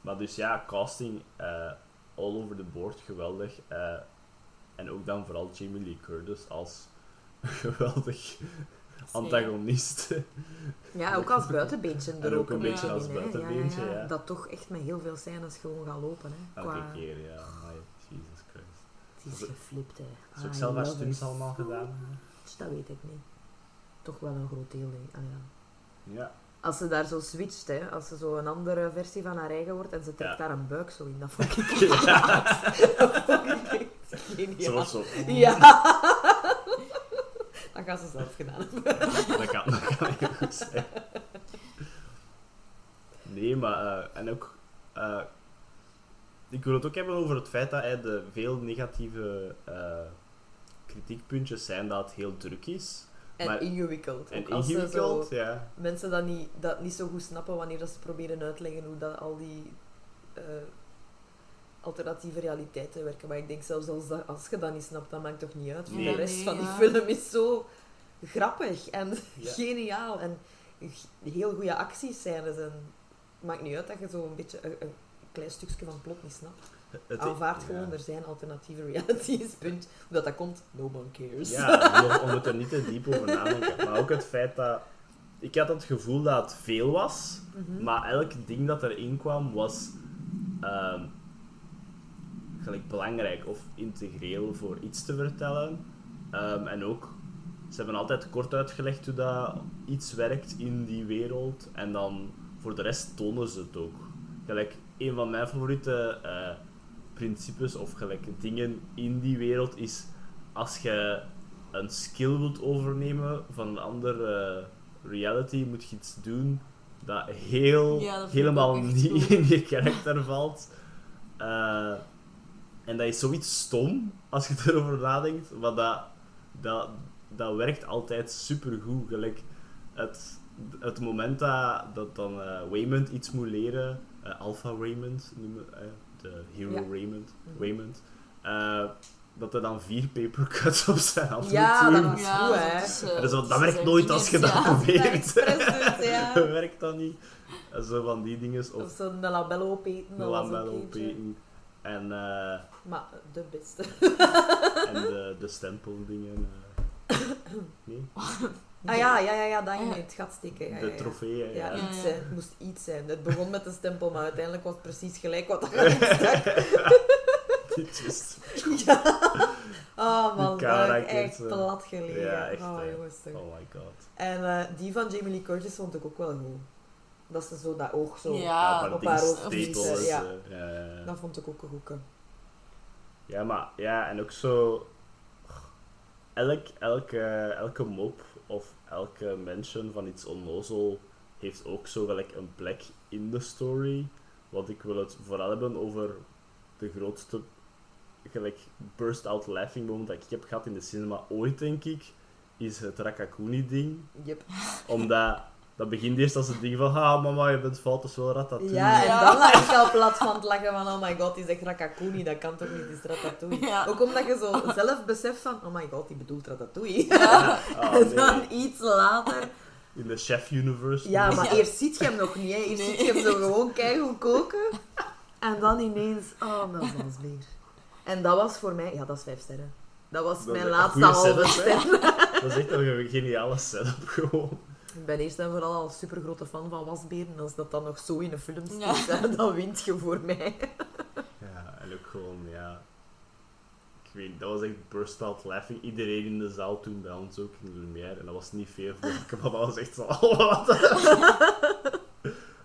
Speaker 2: Maar dus ja, casting eh, all over the board, geweldig. Eh, en ook dan vooral Jamie Lee Curtis als geweldig antagonist.
Speaker 3: Ja, ook als buitenbeentje
Speaker 2: En ook een beetje als
Speaker 3: hè.
Speaker 2: buitenbeentje,
Speaker 3: ja, ja,
Speaker 2: ja.
Speaker 3: Dat toch echt met heel veel scènes gewoon gaat lopen. Hè.
Speaker 2: Elke
Speaker 3: Qua...
Speaker 2: keer, ja. Amai, Jesus Christ.
Speaker 3: Het is geflipt, hè.
Speaker 2: Is ook zelf haar stunts allemaal gedaan?
Speaker 3: Dat weet ik niet. Toch wel een groot deel. Ah, ja.
Speaker 2: Ja.
Speaker 3: Als ze daar zo switcht, hè, als ze zo een andere versie van haar eigen wordt en ze trekt daar een buik zo in, dat vond ik
Speaker 2: ja.
Speaker 3: echt geniaal.
Speaker 2: Ze wordt zo...
Speaker 3: Ja. dat gaat ze zelf gedaan hebben.
Speaker 2: Dat kan, dat kan heel goed zijn. Nee, maar... eh, en ook... eh, ik wil het ook hebben over het feit dat hij de veel negatieve eh, kritiekpuntjes zijn dat het heel druk is.
Speaker 3: En
Speaker 2: Maar-
Speaker 3: ingewikkeld.
Speaker 2: En
Speaker 3: Ook als ze
Speaker 2: ingewikkeld,
Speaker 3: zo,
Speaker 2: ja.
Speaker 3: mensen dat niet, dat niet zo goed snappen wanneer dat ze proberen uitleggen hoe dat al die eh, alternatieve realiteiten werken. Maar ik denk zelfs als, dat, als je dat niet snapt, dat maakt toch niet uit.
Speaker 2: Nee.
Speaker 3: de rest
Speaker 4: Nee,
Speaker 3: van die film is zo grappig en
Speaker 2: Ja.
Speaker 3: geniaal. En heel goede actiescènes. En het maakt niet uit dat je zo een beetje een, een klein stukje van plot niet snapt.
Speaker 2: Het-
Speaker 3: Aanvaard
Speaker 2: ja.
Speaker 3: gewoon, er zijn alternatieve realities, punt. Hoe dat, komt, no one cares.
Speaker 2: Ja, we moeten er niet te diep over nadenken. Maar ook het feit dat... Ik had het gevoel dat het veel was,
Speaker 3: Mhm.
Speaker 2: maar elk ding dat erin kwam was... ehm, gelijk belangrijk of integreel voor iets te vertellen. Ehm, en ook, ze hebben altijd kort uitgelegd hoe dat iets werkt in die wereld. En dan voor de rest tonen ze het ook. Gelijk, een van mijn favoriete eh, principes of gelijk dingen in die wereld is als je een skill wilt overnemen van een andere reality, moet je iets doen dat heel,
Speaker 4: Ja, dat
Speaker 2: helemaal niet
Speaker 4: goed.
Speaker 2: in je karakter valt. Eh, en dat is zoiets stom als je erover nadenkt, maar dat, dat, dat werkt altijd supergoed. Gelijk het, het moment dat, dat dan eh Waymond iets moet leren, eh, Alpha Raymond noemen, eh, hero
Speaker 3: Ja.
Speaker 2: Raymond,
Speaker 3: Mhm.
Speaker 2: Waymond, eh, dat er dan vier papercuts op zijn hand
Speaker 3: Ja, dat
Speaker 2: doen.
Speaker 3: is goed, hè.
Speaker 4: eh,
Speaker 2: En dat, is wat- dat
Speaker 4: ze
Speaker 2: werkt nooit als je dat
Speaker 4: ja.
Speaker 2: probeert.
Speaker 3: ja.
Speaker 2: dat werkt dan niet. En zo van die dingen. Of
Speaker 3: Of zo'n labello opeten,
Speaker 2: een
Speaker 3: dat was ook
Speaker 2: label
Speaker 3: eentje.
Speaker 2: opeten. En, eh,
Speaker 3: Maar de beste.
Speaker 2: en de, de stempeldingen. eh. nee,
Speaker 3: Ah ja, ja, ja, ja dat je
Speaker 4: Ja.
Speaker 3: in het gat steken. Ja,
Speaker 2: de
Speaker 3: ja, ja. iets zijn. Het moest iets zijn. Het begon met de stempel, maar uiteindelijk was het precies gelijk wat stak.
Speaker 2: Dit is-
Speaker 3: ja. Oh man, dat heb ik echt
Speaker 2: eh.
Speaker 3: plat gelegen.
Speaker 2: Ja, echt,
Speaker 3: oh jongens. toch.
Speaker 2: Oh my god.
Speaker 3: En eh, die van Jamie Lee Curtis vond ik ook wel goed. Dat ze zo dat oog zo...
Speaker 4: Ja,
Speaker 3: op
Speaker 2: die
Speaker 3: haar
Speaker 2: eh, ja, ja, ja.
Speaker 3: Dat vond ik ook een goeke.
Speaker 2: Ja, maar ja, en ook zo. Elk, elke, elke mop of elke mention van iets onnozel heeft ook zo gelijk een plek in de story. Want ik wil het vooral hebben over de grootste gelijk burst out laughing moment dat ik heb gehad in de cinema ooit, denk ik, is het Rakakuni-ding.
Speaker 3: Yep.
Speaker 2: Omdat dat begint eerst als het ding van, ah mama, je bent fout, dat is wel ratatouille.
Speaker 3: Ja, en dan lag ik al plat van het lachen van oh my god, die zegt Rakakuni, dat kan toch niet, die is Ratatouille.
Speaker 4: Ja.
Speaker 3: Ook omdat je zo zelf beseft van oh my god, die bedoelt Ratatouille.
Speaker 4: Ja.
Speaker 2: Ah,
Speaker 3: en
Speaker 2: nee.
Speaker 3: dan iets later...
Speaker 2: In de Chef Universe.
Speaker 3: Ja, maar
Speaker 4: Ja.
Speaker 3: eerst ziet je hem nog niet, hè. Eerst
Speaker 4: Nee.
Speaker 3: ziet je hem zo gewoon keigoed koken. En dan ineens, oh, Melzansbeer. En dat was voor mij, ja, dat is vijf sterren. Dat was
Speaker 2: Dat
Speaker 3: mijn
Speaker 2: een
Speaker 3: laatste halve
Speaker 2: setup,
Speaker 3: ster.
Speaker 2: Dat is echt een geniale setup gewoon.
Speaker 3: Ik ben eerst en vooral al super grote fan van wasberen. En als dat dan nog zo in een film
Speaker 4: Ja.
Speaker 3: staat, dan wint je voor mij.
Speaker 2: Ja, en ook gewoon, ja... Ik weet niet, dat was echt burst out laughing. Iedereen in de zaal toen bij ons ook in de Lumière. En dat was niet veel volk, maar dat was echt zo... Wat?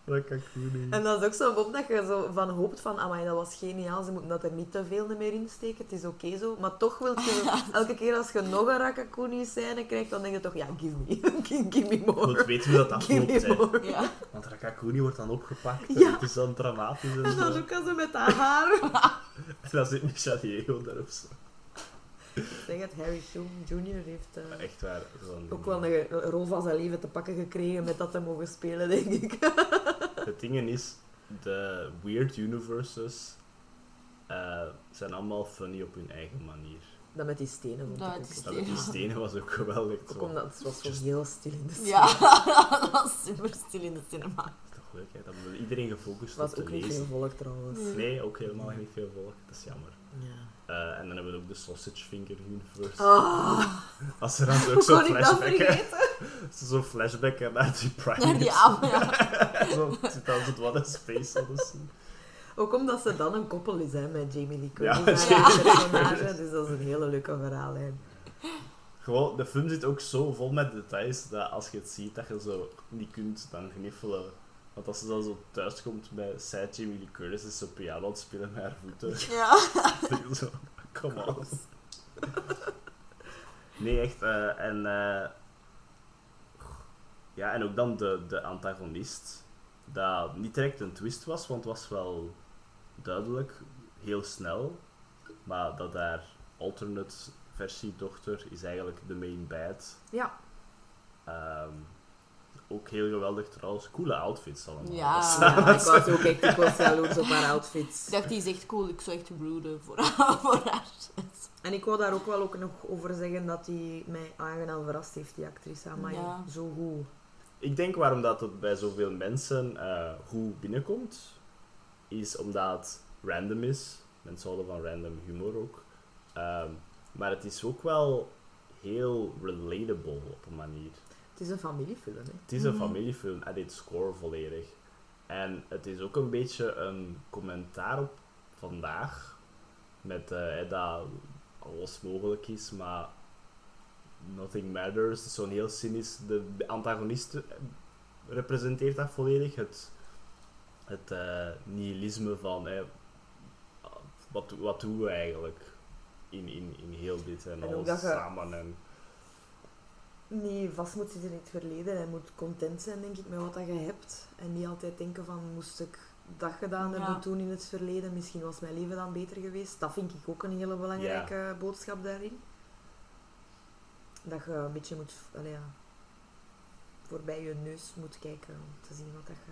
Speaker 2: Dat kan ik goed niet.
Speaker 3: En dat is ook zo op dat je zo van hoopt van, amai, dat was geniaal, ze moeten dat er niet te veel meer in steken, het is oké zo. Maar toch wil je, elke keer als je nog een Rakakuni scène krijgt, dan denk je toch, ja, give me, give, give me more.
Speaker 2: weten hoe dat afloopt, hè.
Speaker 3: more.
Speaker 4: Ja.
Speaker 2: Want Rakakuni wordt dan opgepakt. en
Speaker 3: Ja.
Speaker 2: Het is dan dramatisch en
Speaker 3: En dan
Speaker 2: zo.
Speaker 3: ook al zo met dat haar.
Speaker 2: En dan zit Michel Diego daar of zo.
Speaker 3: Ik zeg het, Harry Shum Jr. heeft eh,
Speaker 2: echt waar.
Speaker 3: ook wel een, een rol van zijn leven te pakken gekregen met dat te mogen spelen, denk ik.
Speaker 2: Het ding is, de weird universes eh, zijn allemaal funny op hun eigen manier.
Speaker 3: Dat met die stenen vond
Speaker 4: Dat
Speaker 3: ik
Speaker 4: met
Speaker 3: ook.
Speaker 4: die
Speaker 2: Dat met die stenen was ook geweldig.
Speaker 3: Ook omdat het was zo
Speaker 2: Just-
Speaker 3: heel stil in de scène.
Speaker 4: Ja, dat was super stil in de cinema.
Speaker 2: Dat is toch leuk, hè? Dat moet iedereen gefocust
Speaker 3: Het
Speaker 2: op
Speaker 3: was
Speaker 2: te
Speaker 3: ook niet
Speaker 2: lezen.
Speaker 3: veel volk trouwens.
Speaker 2: Nee, ook helemaal niet veel volk. Dat is jammer.
Speaker 3: Ja.
Speaker 2: Eh, en dan hebben we ook de Sausage Finger Universe.
Speaker 3: Ah,
Speaker 2: Als er dan ook
Speaker 3: hoe
Speaker 2: zo
Speaker 3: kon ik dat
Speaker 2: flashbacken.
Speaker 3: vergeten?
Speaker 2: Zo flashbacken naar die Prime.
Speaker 4: Naar die avond, ja.
Speaker 2: Zo zit dan zo wat een Space Odyssey.
Speaker 3: Ook omdat ze dan een koppel is hè, met Jamie Lee Curtis
Speaker 2: Ja,
Speaker 3: personage. Dus dat is een hele leuke verhaallijn.
Speaker 2: Gewoon, de film zit ook zo vol met details dat als je het ziet, dat je zo niet kunt dan gniffelen. Want als ze dan zo thuis komt bij Sad Jamie Lee Curtis, is ze piano aan het spelen met haar voeten.
Speaker 4: Ja.
Speaker 2: Denk zo, come on. Nee, echt. eh, en, eh, ja, en ook dan de, de antagonist. Dat niet direct een twist was, want het was wel duidelijk, heel snel. Maar dat haar alternate versie dochter is eigenlijk de main bad.
Speaker 3: Ja,
Speaker 2: Ehm, ook heel geweldig trouwens. Coole outfits allemaal.
Speaker 4: Ja.
Speaker 2: Dus-
Speaker 3: Ja, ik was ook echt, ik was jaloers op haar outfits.
Speaker 4: Ik dacht, die is echt cool. Ik zou echt broeden voor haar. Voor haar.
Speaker 3: En ik wou daar ook wel ook nog over zeggen dat hij mij aangenaam verrast heeft, die actrice. Maar
Speaker 4: Ja.
Speaker 3: zo goed.
Speaker 2: Ik denk waarom dat het bij zoveel mensen eh, goed binnenkomt, is omdat het random is. Mensen houden van random humor ook. Ehm, maar het is ook wel heel relatable op een manier.
Speaker 3: Het is een familiefilm, hè.
Speaker 2: Het is een
Speaker 4: Mhm.
Speaker 2: familiefilm en dit score volledig. En het is ook een beetje een commentaar op vandaag. Met eh, hè, dat alles mogelijk is, maar nothing matters. Het is zo'n heel cynisch. De antagonist representeert dat volledig. Het, het eh, nihilisme van hè, wat, wat doen we eigenlijk in, in, in heel dit en,
Speaker 3: En
Speaker 2: alles samen. En,
Speaker 3: niet vast moet zitten in het verleden. Hij moet content zijn, denk ik, met wat dat je hebt. En niet altijd denken van, moest ik dat gedaan hebben
Speaker 4: Ja.
Speaker 3: toen in het verleden, misschien was mijn leven dan beter geweest. Dat vind ik ook een hele belangrijke boodschap daarin. Dat je een beetje moet, allee, ja, voorbij je neus moet kijken om te zien wat dat je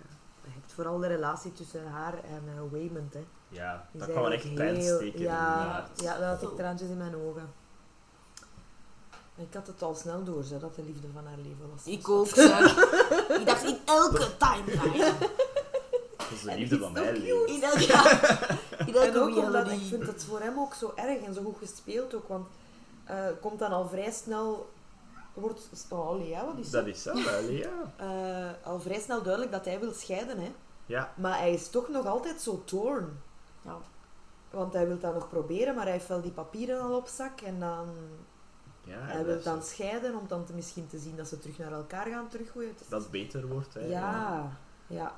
Speaker 3: hebt. Vooral de relatie tussen haar en eh Waymond, hè.
Speaker 2: ja,
Speaker 3: Die
Speaker 2: dat kan wel echt pijn
Speaker 3: heel-
Speaker 2: steken in
Speaker 3: ja, ja, dat had ik traantjes in mijn ogen. Ik had het al snel door, dat de liefde van haar leven was.
Speaker 4: Ik ook, zeg. Ik dacht, in elke timeline.
Speaker 2: Dat is de
Speaker 3: En
Speaker 2: liefde van mijn leven.
Speaker 4: In elke, ja, in
Speaker 3: En
Speaker 4: elke
Speaker 3: ook omdat ik vind het voor hem ook zo erg en zo goed gespeeld ook, want eh komt dan al vrij snel, wordt, oh ja, wat is
Speaker 2: Dat
Speaker 3: dat?
Speaker 2: is zo, ja.
Speaker 3: Eh, al vrij snel duidelijk dat hij wil scheiden, hè.
Speaker 2: Ja,
Speaker 3: Maar hij is toch nog altijd zo torn.
Speaker 4: Ja.
Speaker 3: Want hij wil dat nog proberen, maar hij heeft wel die papieren al op zak en dan...
Speaker 2: ja dat
Speaker 3: wil
Speaker 2: is-
Speaker 3: dan scheiden om dan te, misschien te zien dat ze terug naar elkaar gaan teruggroeien. Het is-
Speaker 2: dat het beter wordt. Hè.
Speaker 3: Ja, ja.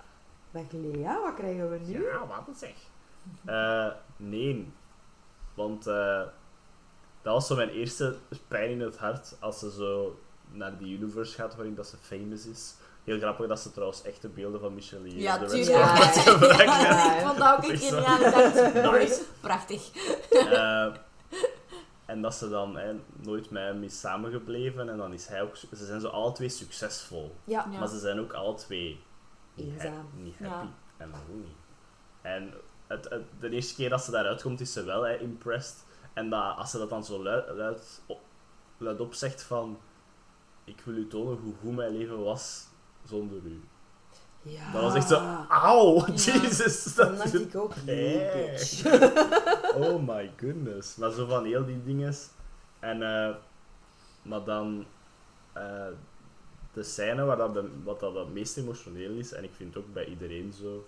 Speaker 3: Dag Lea, wat krijgen we nu?
Speaker 2: Ja, wat een zeg. Eh, nee, want eh, dat was zo mijn eerste pijn in het hart als ze zo naar die universe gaat waarin dat ze famous is. Heel grappig dat ze trouwens echte beelden van Michelle
Speaker 4: Ja,
Speaker 2: de
Speaker 4: tuurlijk.
Speaker 2: Red
Speaker 3: Ja, ja.
Speaker 4: Ja, ik vond dat ook
Speaker 2: Nice.
Speaker 4: nice. Prachtig.
Speaker 2: Eh, en dat ze dan hè, nooit met hem is samengebleven en dan is hij ook... Ze zijn zo alle twee succesvol.
Speaker 3: Ja.
Speaker 4: Ja.
Speaker 2: Maar ze zijn ook alle twee niet, ha- happy. En hoe niet. En het, het- de eerste keer dat ze daaruit komt, is ze wel hè, impressed. En dat, als ze dat dan zo luid, luid, op, luidop zegt van... Ik wil u tonen hoe goed mijn leven was zonder u.
Speaker 3: Ja.
Speaker 2: Dat was echt zo... Auw!
Speaker 4: Ja.
Speaker 2: Jesus! Dat
Speaker 3: dacht
Speaker 2: is
Speaker 3: ik ook,
Speaker 2: Hey.
Speaker 3: bitch.
Speaker 2: Oh my goodness. Maar zo van heel die dingen. En, eh, maar dan, eh, de scène waar dat, de- wat dat het meest emotioneel is, en ik vind het ook bij iedereen zo,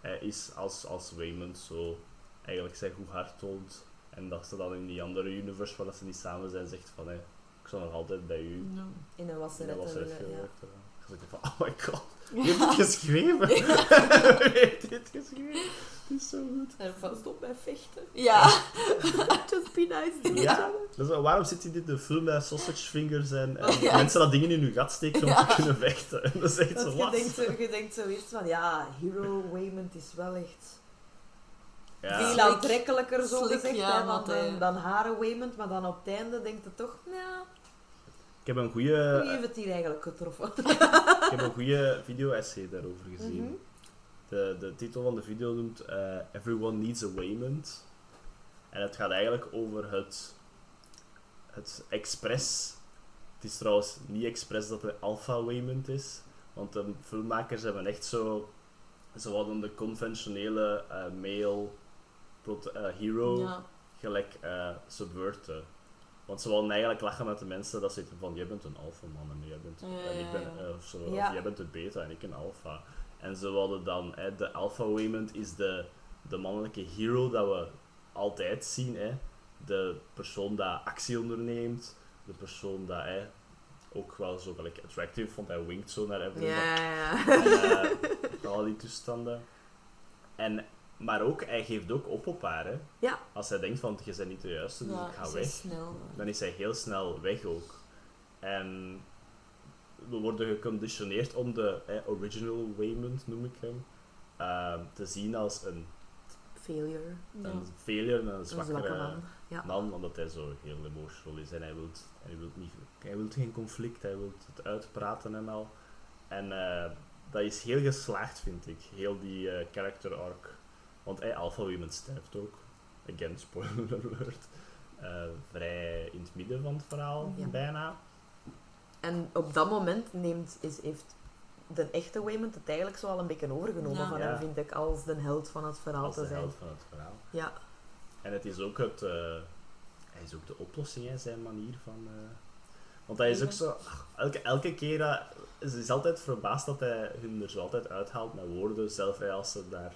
Speaker 2: eh, is als, als Waymond zo eigenlijk zijn goed hart toont. En dat ze dan in die andere universe waar dat ze niet samen zijn, zegt van, hé, ik zal nog altijd bij u.
Speaker 4: Ja.
Speaker 3: In een
Speaker 2: En
Speaker 3: wasseret.
Speaker 2: dat was echt zit je van, oh my god, wie heeft dit geschreven? Wie heeft dit geschreven? Het is zo goed.
Speaker 3: En van stop bij vechten.
Speaker 4: Ja.
Speaker 3: Just be nice to
Speaker 2: Ja, wel- waarom zit hij in de film met sausage fingers en, en
Speaker 4: Ja.
Speaker 2: mensen dat dingen in hun gat steken om
Speaker 4: Ja.
Speaker 2: te kunnen vechten? En dat is echt zo, wat?
Speaker 3: je denkt, zo, zoiets van, ja, Hero Waymond is wel echt
Speaker 2: Ja.
Speaker 3: veel aantrekkelijker zo
Speaker 4: Slik,
Speaker 3: gezegd
Speaker 4: ja,
Speaker 3: dan,
Speaker 4: want hij-
Speaker 3: dan, dan Hare Waymond. Maar dan op het einde denkt je toch, ja,
Speaker 2: Ik heb een
Speaker 3: wie
Speaker 2: goede,
Speaker 3: heeft het hier eigenlijk getroffen?
Speaker 2: ik heb een goede video-essay daarover gezien.
Speaker 3: Mhm.
Speaker 2: de, de titel van de video noemt eh, Everyone Needs a Waymond. En het gaat eigenlijk over het, het expres. Het is trouwens niet expres dat het Alpha Waymond is, want de filmmakers hebben echt zo. Ze hadden de conventionele eh, male prot- eh, hero
Speaker 4: Ja.
Speaker 2: gelijk subverten. Want ze wilden eigenlijk lachen met de mensen dat ze van jij bent een alpha man en jij bent
Speaker 4: Ja,
Speaker 2: en ik ben
Speaker 4: ja, ja.
Speaker 2: eh, of zo,
Speaker 3: Ja.
Speaker 2: of jij bent een beta en ik een alpha. En ze wilden dan hè, de alpha Waymond is de, de mannelijke hero dat we altijd zien, hè. De persoon dat actie onderneemt, de persoon dat hè, ook wel zo gelijk attractive vond, hij winkt zo naar everyone.
Speaker 3: Ja, ja.
Speaker 2: En, eh, al die toestanden. En, maar ook, hij geeft ook op op haar. Hè.
Speaker 3: Ja.
Speaker 2: Als hij denkt van, je bent niet de juiste, dus
Speaker 4: Ja,
Speaker 2: ik ga weg.
Speaker 4: snel.
Speaker 2: Dan is hij heel snel weg ook. En we worden geconditioneerd om de hè, original Waymond, noem ik hem, eh, te zien als een
Speaker 4: Failure.
Speaker 2: Een failure, een
Speaker 4: Een
Speaker 2: zwakke man.
Speaker 4: man. Ja.
Speaker 2: man, omdat hij zo heel emotional is en hij wil hij wilt niet, hij wilt geen conflict, hij wil het uitpraten en al. En eh, dat is heel geslaagd, vind ik, heel die eh, character arc. Want hij, Alpha Women sterft ook, again, spoiler alert, eh, vrij in het midden van het verhaal,
Speaker 4: Ja.
Speaker 2: bijna.
Speaker 3: En op dat moment neemt, is, heeft de echte Waymond het eigenlijk zo al een beetje overgenomen
Speaker 4: Ja.
Speaker 3: van
Speaker 2: Ja.
Speaker 3: hem, vind ik, als de held van het verhaal
Speaker 2: Als
Speaker 3: te
Speaker 2: de
Speaker 3: zijn.
Speaker 2: held van het verhaal.
Speaker 3: Ja.
Speaker 2: En het is ook het... eh, hij is ook de oplossing, hè, zijn manier van... eh, want hij is ook zo... Elke, elke keer... dat ze is altijd verbaasd dat hij hun er zo altijd uithaalt met woorden. Zelf hè, als ze daar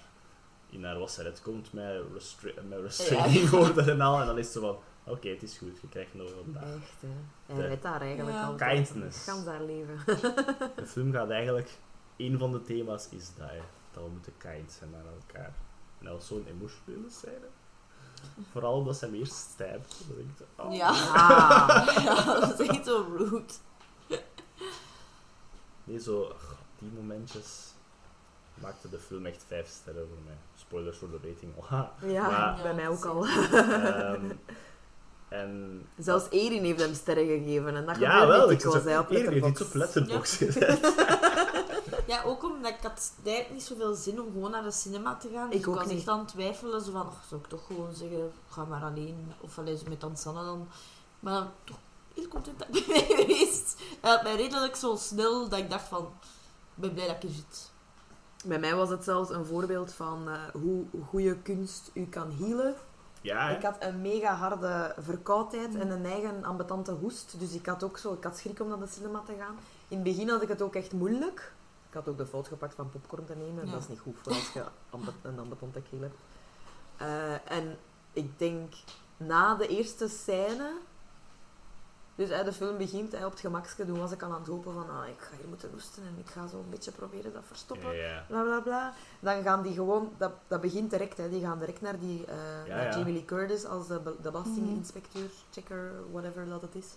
Speaker 2: in haar wasseret komt met, restra met restraining woorden en al. En dan is ze van... Oké, het is goed. Je krijgt nog vandaag.
Speaker 3: Echt, hè. Hij
Speaker 2: De
Speaker 3: redt daar eigenlijk
Speaker 4: Ja.
Speaker 3: al.
Speaker 2: Kindness.
Speaker 3: Gans haar leven.
Speaker 2: De film gaat eigenlijk... Een van de thema's is dat, hè, dat we moeten kind zijn naar elkaar. En dat was zo'n emotionele scène. Vooral omdat ze hem eerst stijpt. Dan denk ik, oh,
Speaker 4: Ja. Ja, dat is echt zo rude.
Speaker 2: Nee, zo, die momentjes maakten de film echt vijf sterren voor mij. Spoilers voor de rating al. Ha.
Speaker 3: Ja,
Speaker 2: Maar-
Speaker 3: bij mij ook al.
Speaker 2: Ehm, en
Speaker 3: Zelfs Erin heeft hem sterren gegeven. En dat
Speaker 2: ja, wel.
Speaker 3: niet
Speaker 2: Ik
Speaker 3: hè, op
Speaker 2: Erin heeft iets op Letterboxd gezet.
Speaker 4: Ja, ook omdat ik had eigenlijk niet zoveel zin om gewoon naar de cinema te gaan. Dus
Speaker 3: Ik
Speaker 4: ik,
Speaker 3: ook
Speaker 4: was
Speaker 3: niet.
Speaker 4: echt aan het twijfelen. Zo van, oh, zou ik toch gewoon zeggen, ga maar alleen. Of alleen met Ansanne dan. Maar toch heel content dat ik ben geweest. Hij had mij redelijk zo snel dat ik dacht van, ik ben blij dat ik hier zit.
Speaker 3: Bij mij was het zelfs een voorbeeld van eh, hoe goede kunst u kan healen.
Speaker 2: Ja?
Speaker 3: Ik had een mega harde verkoudheid en een eigen ambetante hoest. Dus ik had ook zo, ik had schrik om naar de cinema te gaan. In het begin had ik het ook echt moeilijk. Ik had ook de fout gepakt van popcorn te nemen.
Speaker 4: Ja.
Speaker 3: Dat is niet goed voor als je een ambetante keel hebt. Eh, en ik denk, na de eerste scène... Dus hè, de film begint hè, op het gemakske. Toen was ik al aan het hopen van, ah, ik ga hier moeten hoesten en ik ga zo een beetje proberen dat verstoppen
Speaker 2: Ja,
Speaker 3: bla bla bla. Dan gaan die gewoon, dat, dat begint direct, hè. die gaan direct naar, die, eh,
Speaker 2: Ja,
Speaker 3: naar
Speaker 2: ja.
Speaker 3: Jamie Lee Curtis als de, de belastinginspecteur, checker, whatever dat het is.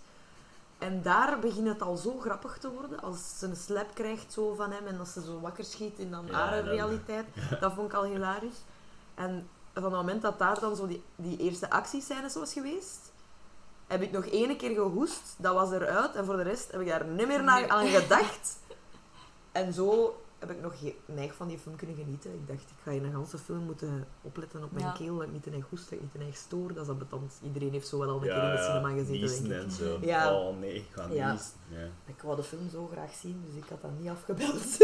Speaker 3: En daar begint het al zo grappig te worden, als ze een slap krijgt zo van hem en als ze zo wakker schiet in dan
Speaker 2: Ja,
Speaker 3: haar realiteit. Dat vond ik al hilarisch. En van het moment dat daar dan zo die, die eerste actiescènes was geweest, heb ik nog één keer gehoest, dat was eruit, en voor de rest heb ik daar niet meer naar aan gedacht. En zo heb ik nog neig van die film kunnen genieten. Ik dacht, ik ga in een ganse film moeten opletten op mijn
Speaker 4: Ja.
Speaker 3: keel, dat ik niet te erg hoest, dat ik niet te erg stoor. Dat is ambetant. Iedereen heeft zo wel al een
Speaker 2: Ja,
Speaker 3: keer in de
Speaker 2: ja,
Speaker 3: cinema gezeten,
Speaker 2: niezen
Speaker 3: denk ik.
Speaker 2: en zo.
Speaker 3: Ja.
Speaker 2: Oh nee, ik ga
Speaker 3: Ja.
Speaker 2: Ja.
Speaker 3: Ik wou de film zo graag zien, dus ik had dat niet afgebeld.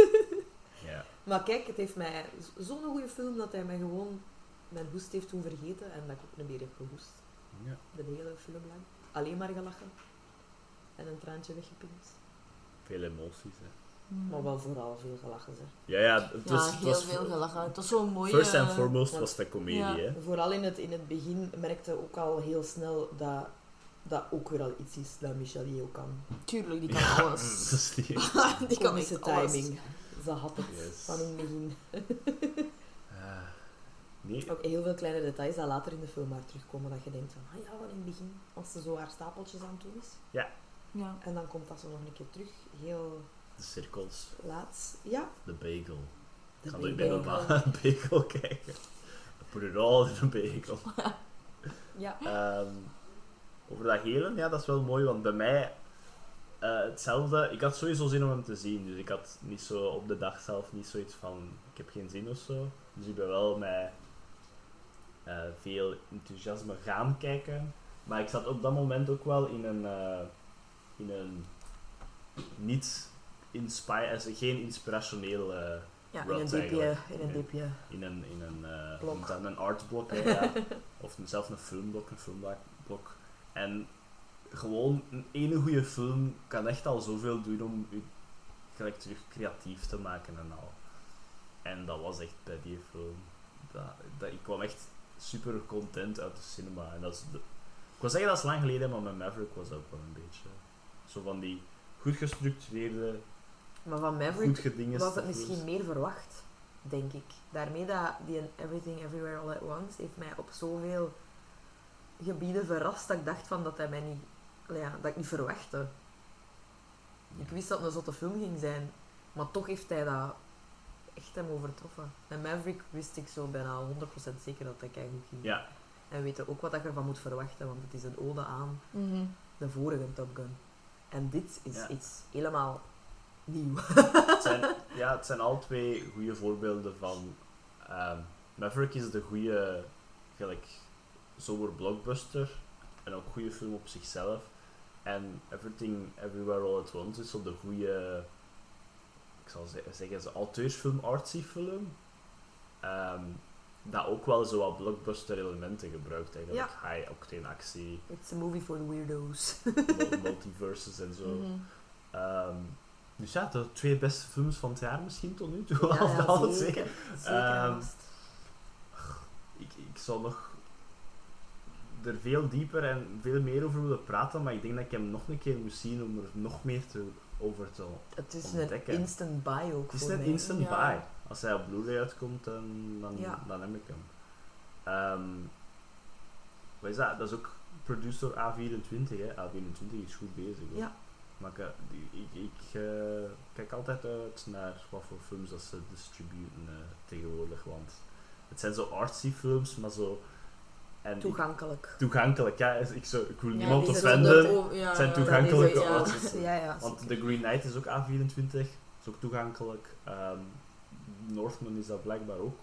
Speaker 2: Ja.
Speaker 3: maar kijk, het heeft mij zo'n goede film dat hij mij gewoon mijn hoest heeft toen vergeten en dat ik ook niet meer heb gehoest.
Speaker 2: ja.
Speaker 3: De hele film lang. Alleen maar gelachen. En een traantje weggepinkt.
Speaker 2: Veel emoties, hè.
Speaker 3: Maar wel vooral veel gelachen, zeg.
Speaker 2: Ja, ja, het was, het
Speaker 4: heel
Speaker 2: was
Speaker 4: veel gelachen. Het was zo'n mooie...
Speaker 2: First and foremost was het een comedie,
Speaker 4: Ja.
Speaker 2: hè.
Speaker 3: Vooral in het, in het begin merkte ook al heel snel dat dat ook weer al iets is dat Michelle Yeoh kan.
Speaker 4: Tuurlijk, die kan
Speaker 2: Ja,
Speaker 4: alles.
Speaker 2: dat is die.
Speaker 4: die kan
Speaker 3: Komische
Speaker 4: echt alles.
Speaker 3: timing. Ze had het
Speaker 2: Yes.
Speaker 3: van in het begin.
Speaker 2: Nee,
Speaker 3: Ook heel veel kleine details dat later in de film maar terugkomen. Dat je denkt van, ah ja, van in het begin. Als ze zo haar stapeltjes aan het doen is.
Speaker 4: Ja.
Speaker 3: En dan komt dat zo nog een keer terug. Heel
Speaker 2: de cirkels,
Speaker 3: laat. Ja.
Speaker 2: de bagel.
Speaker 3: De
Speaker 2: Ik ga nooit
Speaker 3: bagel.
Speaker 2: bij een ba- bagel kijken. Put it all in een bagel.
Speaker 3: Ja.
Speaker 2: Ehm, over dat helen, ja, dat is wel mooi, want bij mij eh, hetzelfde. Ik had sowieso zin om hem te zien, dus ik had niet zo op de dag zelf niet zoiets van ik heb geen zin of zo. Dus ik ben wel met veel enthousiasme gaan kijken. Maar ik zat op dat moment ook wel in een, eh, in een niet inspi- also geen inspirationeel eh,
Speaker 3: Ja, in een diepje. In een diepje.
Speaker 2: in een, in een, eh,
Speaker 3: Blok.
Speaker 2: een artblok, ja. of zelfs een filmblok, een filmblok. En gewoon een ene goede film kan echt al zoveel doen om je gelijk terug creatief te maken en al. En dat was echt bij die film. Dat, dat, ik kwam echt super content uit de cinema. En dat is de, ik wil zeggen dat is lang geleden, maar met Maverick was dat ook wel een beetje. Zo van die goed gestructureerde,
Speaker 3: Maar van Maverick was het misschien meer verwacht, denk ik. Daarmee dat die Everything Everywhere All At Once heeft mij op zoveel gebieden verrast dat ik dacht van dat hij mij niet, ja, dat ik niet verwachtte. Ik wist dat het een zotte film ging zijn, maar toch heeft hij dat echt hem overtroffen. Met Maverick wist ik zo bijna 100% zeker dat dat goed ging.
Speaker 2: Ja,
Speaker 3: En weet ook wat dat je ervan moet verwachten, want het is een ode aan
Speaker 4: Mhm.
Speaker 3: de vorige Top Gun. En dit is
Speaker 2: Ja.
Speaker 3: iets helemaal nieuw.
Speaker 2: het zijn, ja, het zijn al twee goede voorbeelden van... ehm, Maverick is de goede, gelijk, zomer blockbuster. En ook goede film op zichzelf. En Everything Everywhere All At Once is zo de goede... Ik zal ze- zeggen, ze auteursfilm, artsy film. Ehm, dat ook wel zo wat blockbuster elementen gebruikt. Eigenlijk high octane actie,
Speaker 3: It's a movie for the weirdos.
Speaker 2: mul- multiverses en zo.
Speaker 4: Mhm.
Speaker 2: Ehm, dus ja, de twee beste films van het jaar misschien tot nu toe.
Speaker 3: Ja,
Speaker 2: als
Speaker 3: ja,
Speaker 2: dat het
Speaker 3: zeker.
Speaker 2: Ehm. Ik, ik zal nog er veel dieper en veel meer over willen praten, maar ik denk dat ik hem nog een keer moet zien om er nog meer te, over te...
Speaker 3: Het is
Speaker 2: ontdekken.
Speaker 3: een instant buy ook
Speaker 2: Het is
Speaker 3: voor
Speaker 2: net
Speaker 3: mij.
Speaker 2: instant
Speaker 4: Ja.
Speaker 2: buy. Als hij op Blu-ray uitkomt, dan, dan,
Speaker 3: Ja.
Speaker 2: dan heb ik hem. Ehm, wat is dat? Dat is ook produced door A24. Hè. A24 is goed bezig. hoor.
Speaker 3: Ja.
Speaker 2: Maar ik, die- ik, ik eh, kijk altijd uit naar wat voor films dat ze distributen eh, tegenwoordig. Want het zijn zo artsy films, maar zo... En ik-
Speaker 3: Toegankelijk.
Speaker 2: toegankelijk, ja. Ik, zo, ik wil
Speaker 4: Ja,
Speaker 2: niemand offenden.
Speaker 4: oh, ja,
Speaker 2: Het zijn toegankelijke
Speaker 4: ja.
Speaker 2: artsen.
Speaker 3: Ja, ja.
Speaker 2: Want. The Green Knight is ook A24, is ook toegankelijk. Ehm, Northman is dat blijkbaar ook.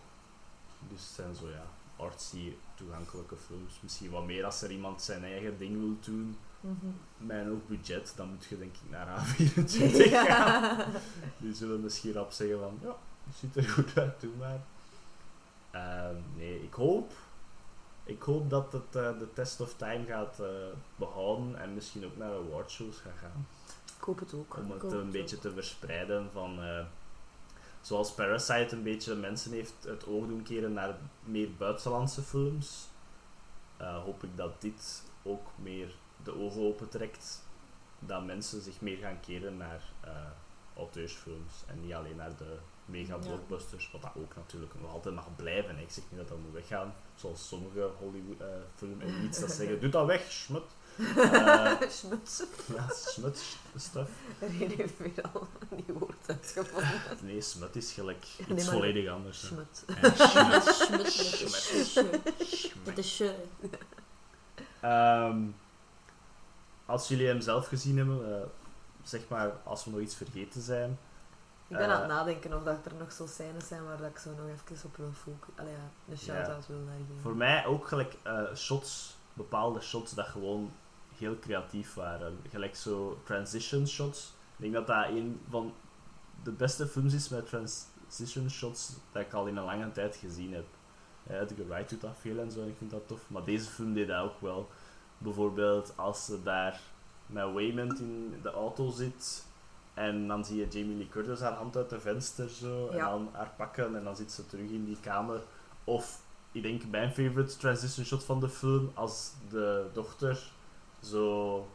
Speaker 2: Dus het zijn zo ja, artsy toegankelijke films. Misschien wat meer als er iemand zijn eigen ding wil doen,
Speaker 3: Mhm.
Speaker 2: met een hoog budget, dan moet je denk ik naar A24 gaan. Die zullen misschien rap zeggen van, ja, het ziet er goed uit, doe maar. Ehm, nee, ik hoop, ik hoop dat het eh, de test of time gaat eh, behouden en misschien ook naar awardshows gaat gaan.
Speaker 3: Ik hoop het ook.
Speaker 2: Om het een
Speaker 4: het
Speaker 2: beetje
Speaker 4: ook.
Speaker 2: te verspreiden van... eh, zoals Parasite een beetje mensen heeft het oog doen keren naar meer buitenlandse films, eh, hoop ik dat dit ook meer de ogen opentrekt. Dat mensen zich meer gaan keren naar auteursfilms en niet alleen naar de mega
Speaker 4: Ja.
Speaker 2: blockbusters, wat dat ook natuurlijk nog altijd mag blijven. Ik zeg niet dat dat moet weggaan, zoals sommige Hollywood eh film elites dat zeggen, doe dat weg, schmut. Eh,
Speaker 3: Schmuts.
Speaker 2: ja, smut stuff.
Speaker 3: René heeft weer al nieuw woord uitgevonden.
Speaker 2: Nee, smut is gelijk iets
Speaker 3: Nee,
Speaker 2: volledig anders.
Speaker 3: Schmut.
Speaker 2: En schmut.
Speaker 4: Schmut met de
Speaker 2: als jullie hem zelf gezien hebben, eh, zeg maar als we nog iets vergeten zijn.
Speaker 3: Ik ben
Speaker 2: Eh,
Speaker 3: aan het nadenken of dat er nog zo scènes zijn waar dat ik zo nog even op wil focussen. Allee, ja, een shout-out wil naar geven.
Speaker 2: Voor mij ook gelijk eh, shots, bepaalde shots dat gewoon heel creatief waren. Gelijk zo transition shots. Ik denk dat dat een van de beste films is met transition shots dat ik al in een lange tijd gezien heb. Ja, Edgar Wright doet dat veel en zo en ik vind dat tof. Maar deze film deed dat ook wel. Bijvoorbeeld als ze daar met Waymond in de auto zit en dan zie je Jamie Lee Curtis haar hand uit de venster zo en dan haar pakken en dan zit ze terug in die kamer. Of ik denk mijn favorite transition shot van de film als de dochter zo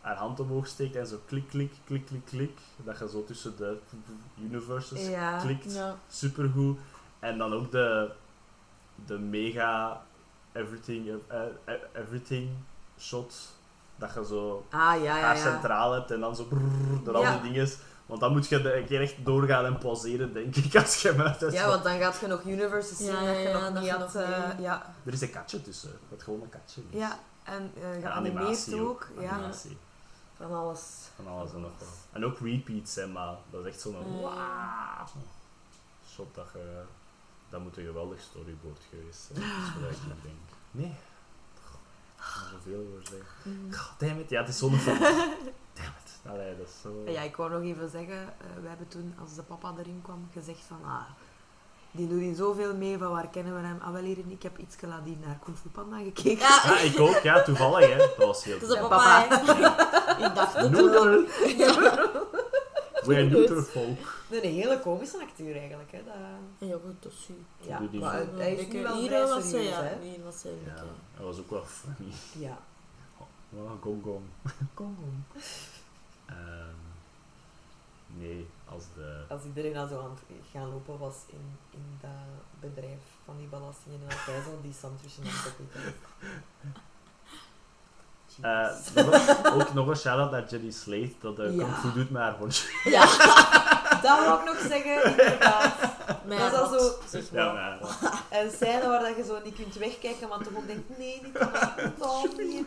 Speaker 2: haar hand omhoog steekt en zo klik klik klik klik klik dat je zo tussen de universes
Speaker 3: Ja.
Speaker 2: klikt
Speaker 4: Ja.
Speaker 2: supergoed. En dan ook de, de mega everything, eh, eh, everything shot. Dat je zo
Speaker 3: Ah, ja, ja,
Speaker 2: haar
Speaker 3: ja.
Speaker 2: centraal hebt en dan zo door al die dingen. Want dan moet je een keer echt doorgaan en pauzeren, denk ik, als je hem uit hebt.
Speaker 3: Ja, want dan gaat je nog universes zien
Speaker 4: Ja,
Speaker 3: dat je
Speaker 4: ja,
Speaker 3: nog
Speaker 4: dat
Speaker 3: niet had.
Speaker 4: nog
Speaker 3: eh, ja.
Speaker 2: Er is een katje tussen. Dat gewoon een katje is.
Speaker 3: ja, en eh geanimeerd
Speaker 2: animatie
Speaker 3: ook. Ja,
Speaker 2: Animatie.
Speaker 3: van alles.
Speaker 2: Van alles en nog wat. En ook repeats, hè, maar dat is echt zo'n
Speaker 4: Mm.
Speaker 2: wauw shot dat je... Dat moet een geweldig storyboard geweest zijn. Dat is wat ik denk. Nee. Goh, Ik kan er zoveel over zeggen.
Speaker 4: Mhm.
Speaker 2: God, damn it. Ja, het is zo'n film. Damn it. Allee, dat is zo...
Speaker 3: Ja, ik wou nog even zeggen, eh, we hebben toen, als de papa erin kwam, gezegd van, ah, die doet hier zoveel mee, van waar kennen we hem? Ah, wel hier, ik heb iets nadien naar Kung Fu Panda gekeken.
Speaker 4: Ja,
Speaker 2: Ja, ik ook. Ja, toevallig, hè. Dat was heel
Speaker 4: het is een
Speaker 3: Ja,
Speaker 4: papa. hè. Ik dacht het al.
Speaker 2: Folk.
Speaker 3: Nee, een hele komische acteur eigenlijk, hè. Dat...
Speaker 4: Ja, goed, dat is.
Speaker 3: Ja,
Speaker 2: die
Speaker 3: maar hij is nu wel
Speaker 4: Hier
Speaker 3: vrij
Speaker 4: was hij,
Speaker 3: serieus,
Speaker 4: ja. Hier was hij,
Speaker 2: Ja, dat was ook wel funny.
Speaker 3: Ja.
Speaker 2: Oh, gong gong.
Speaker 3: Kom, kom.
Speaker 2: Ehm, nee, als de...
Speaker 3: Als iedereen dan zo aan het gaan lopen was in, in dat bedrijf van die belastingen en hij zo die sandwiches aan het
Speaker 2: Eh, nog ook nog een shout-out naar Jenny Slate, dat de
Speaker 3: Ja.
Speaker 2: kung fu doet met haar hondje.
Speaker 4: Ja,
Speaker 3: Dat wou ik nog zeggen, inderdaad.
Speaker 4: Mijn
Speaker 3: Dat is al zo-
Speaker 4: Zeg
Speaker 2: Ja,
Speaker 4: maar.
Speaker 2: maar...
Speaker 3: Een scène waar dat je zo niet kunt wegkijken, maar toch ook denkt, nee, niet dat. Oh, nee.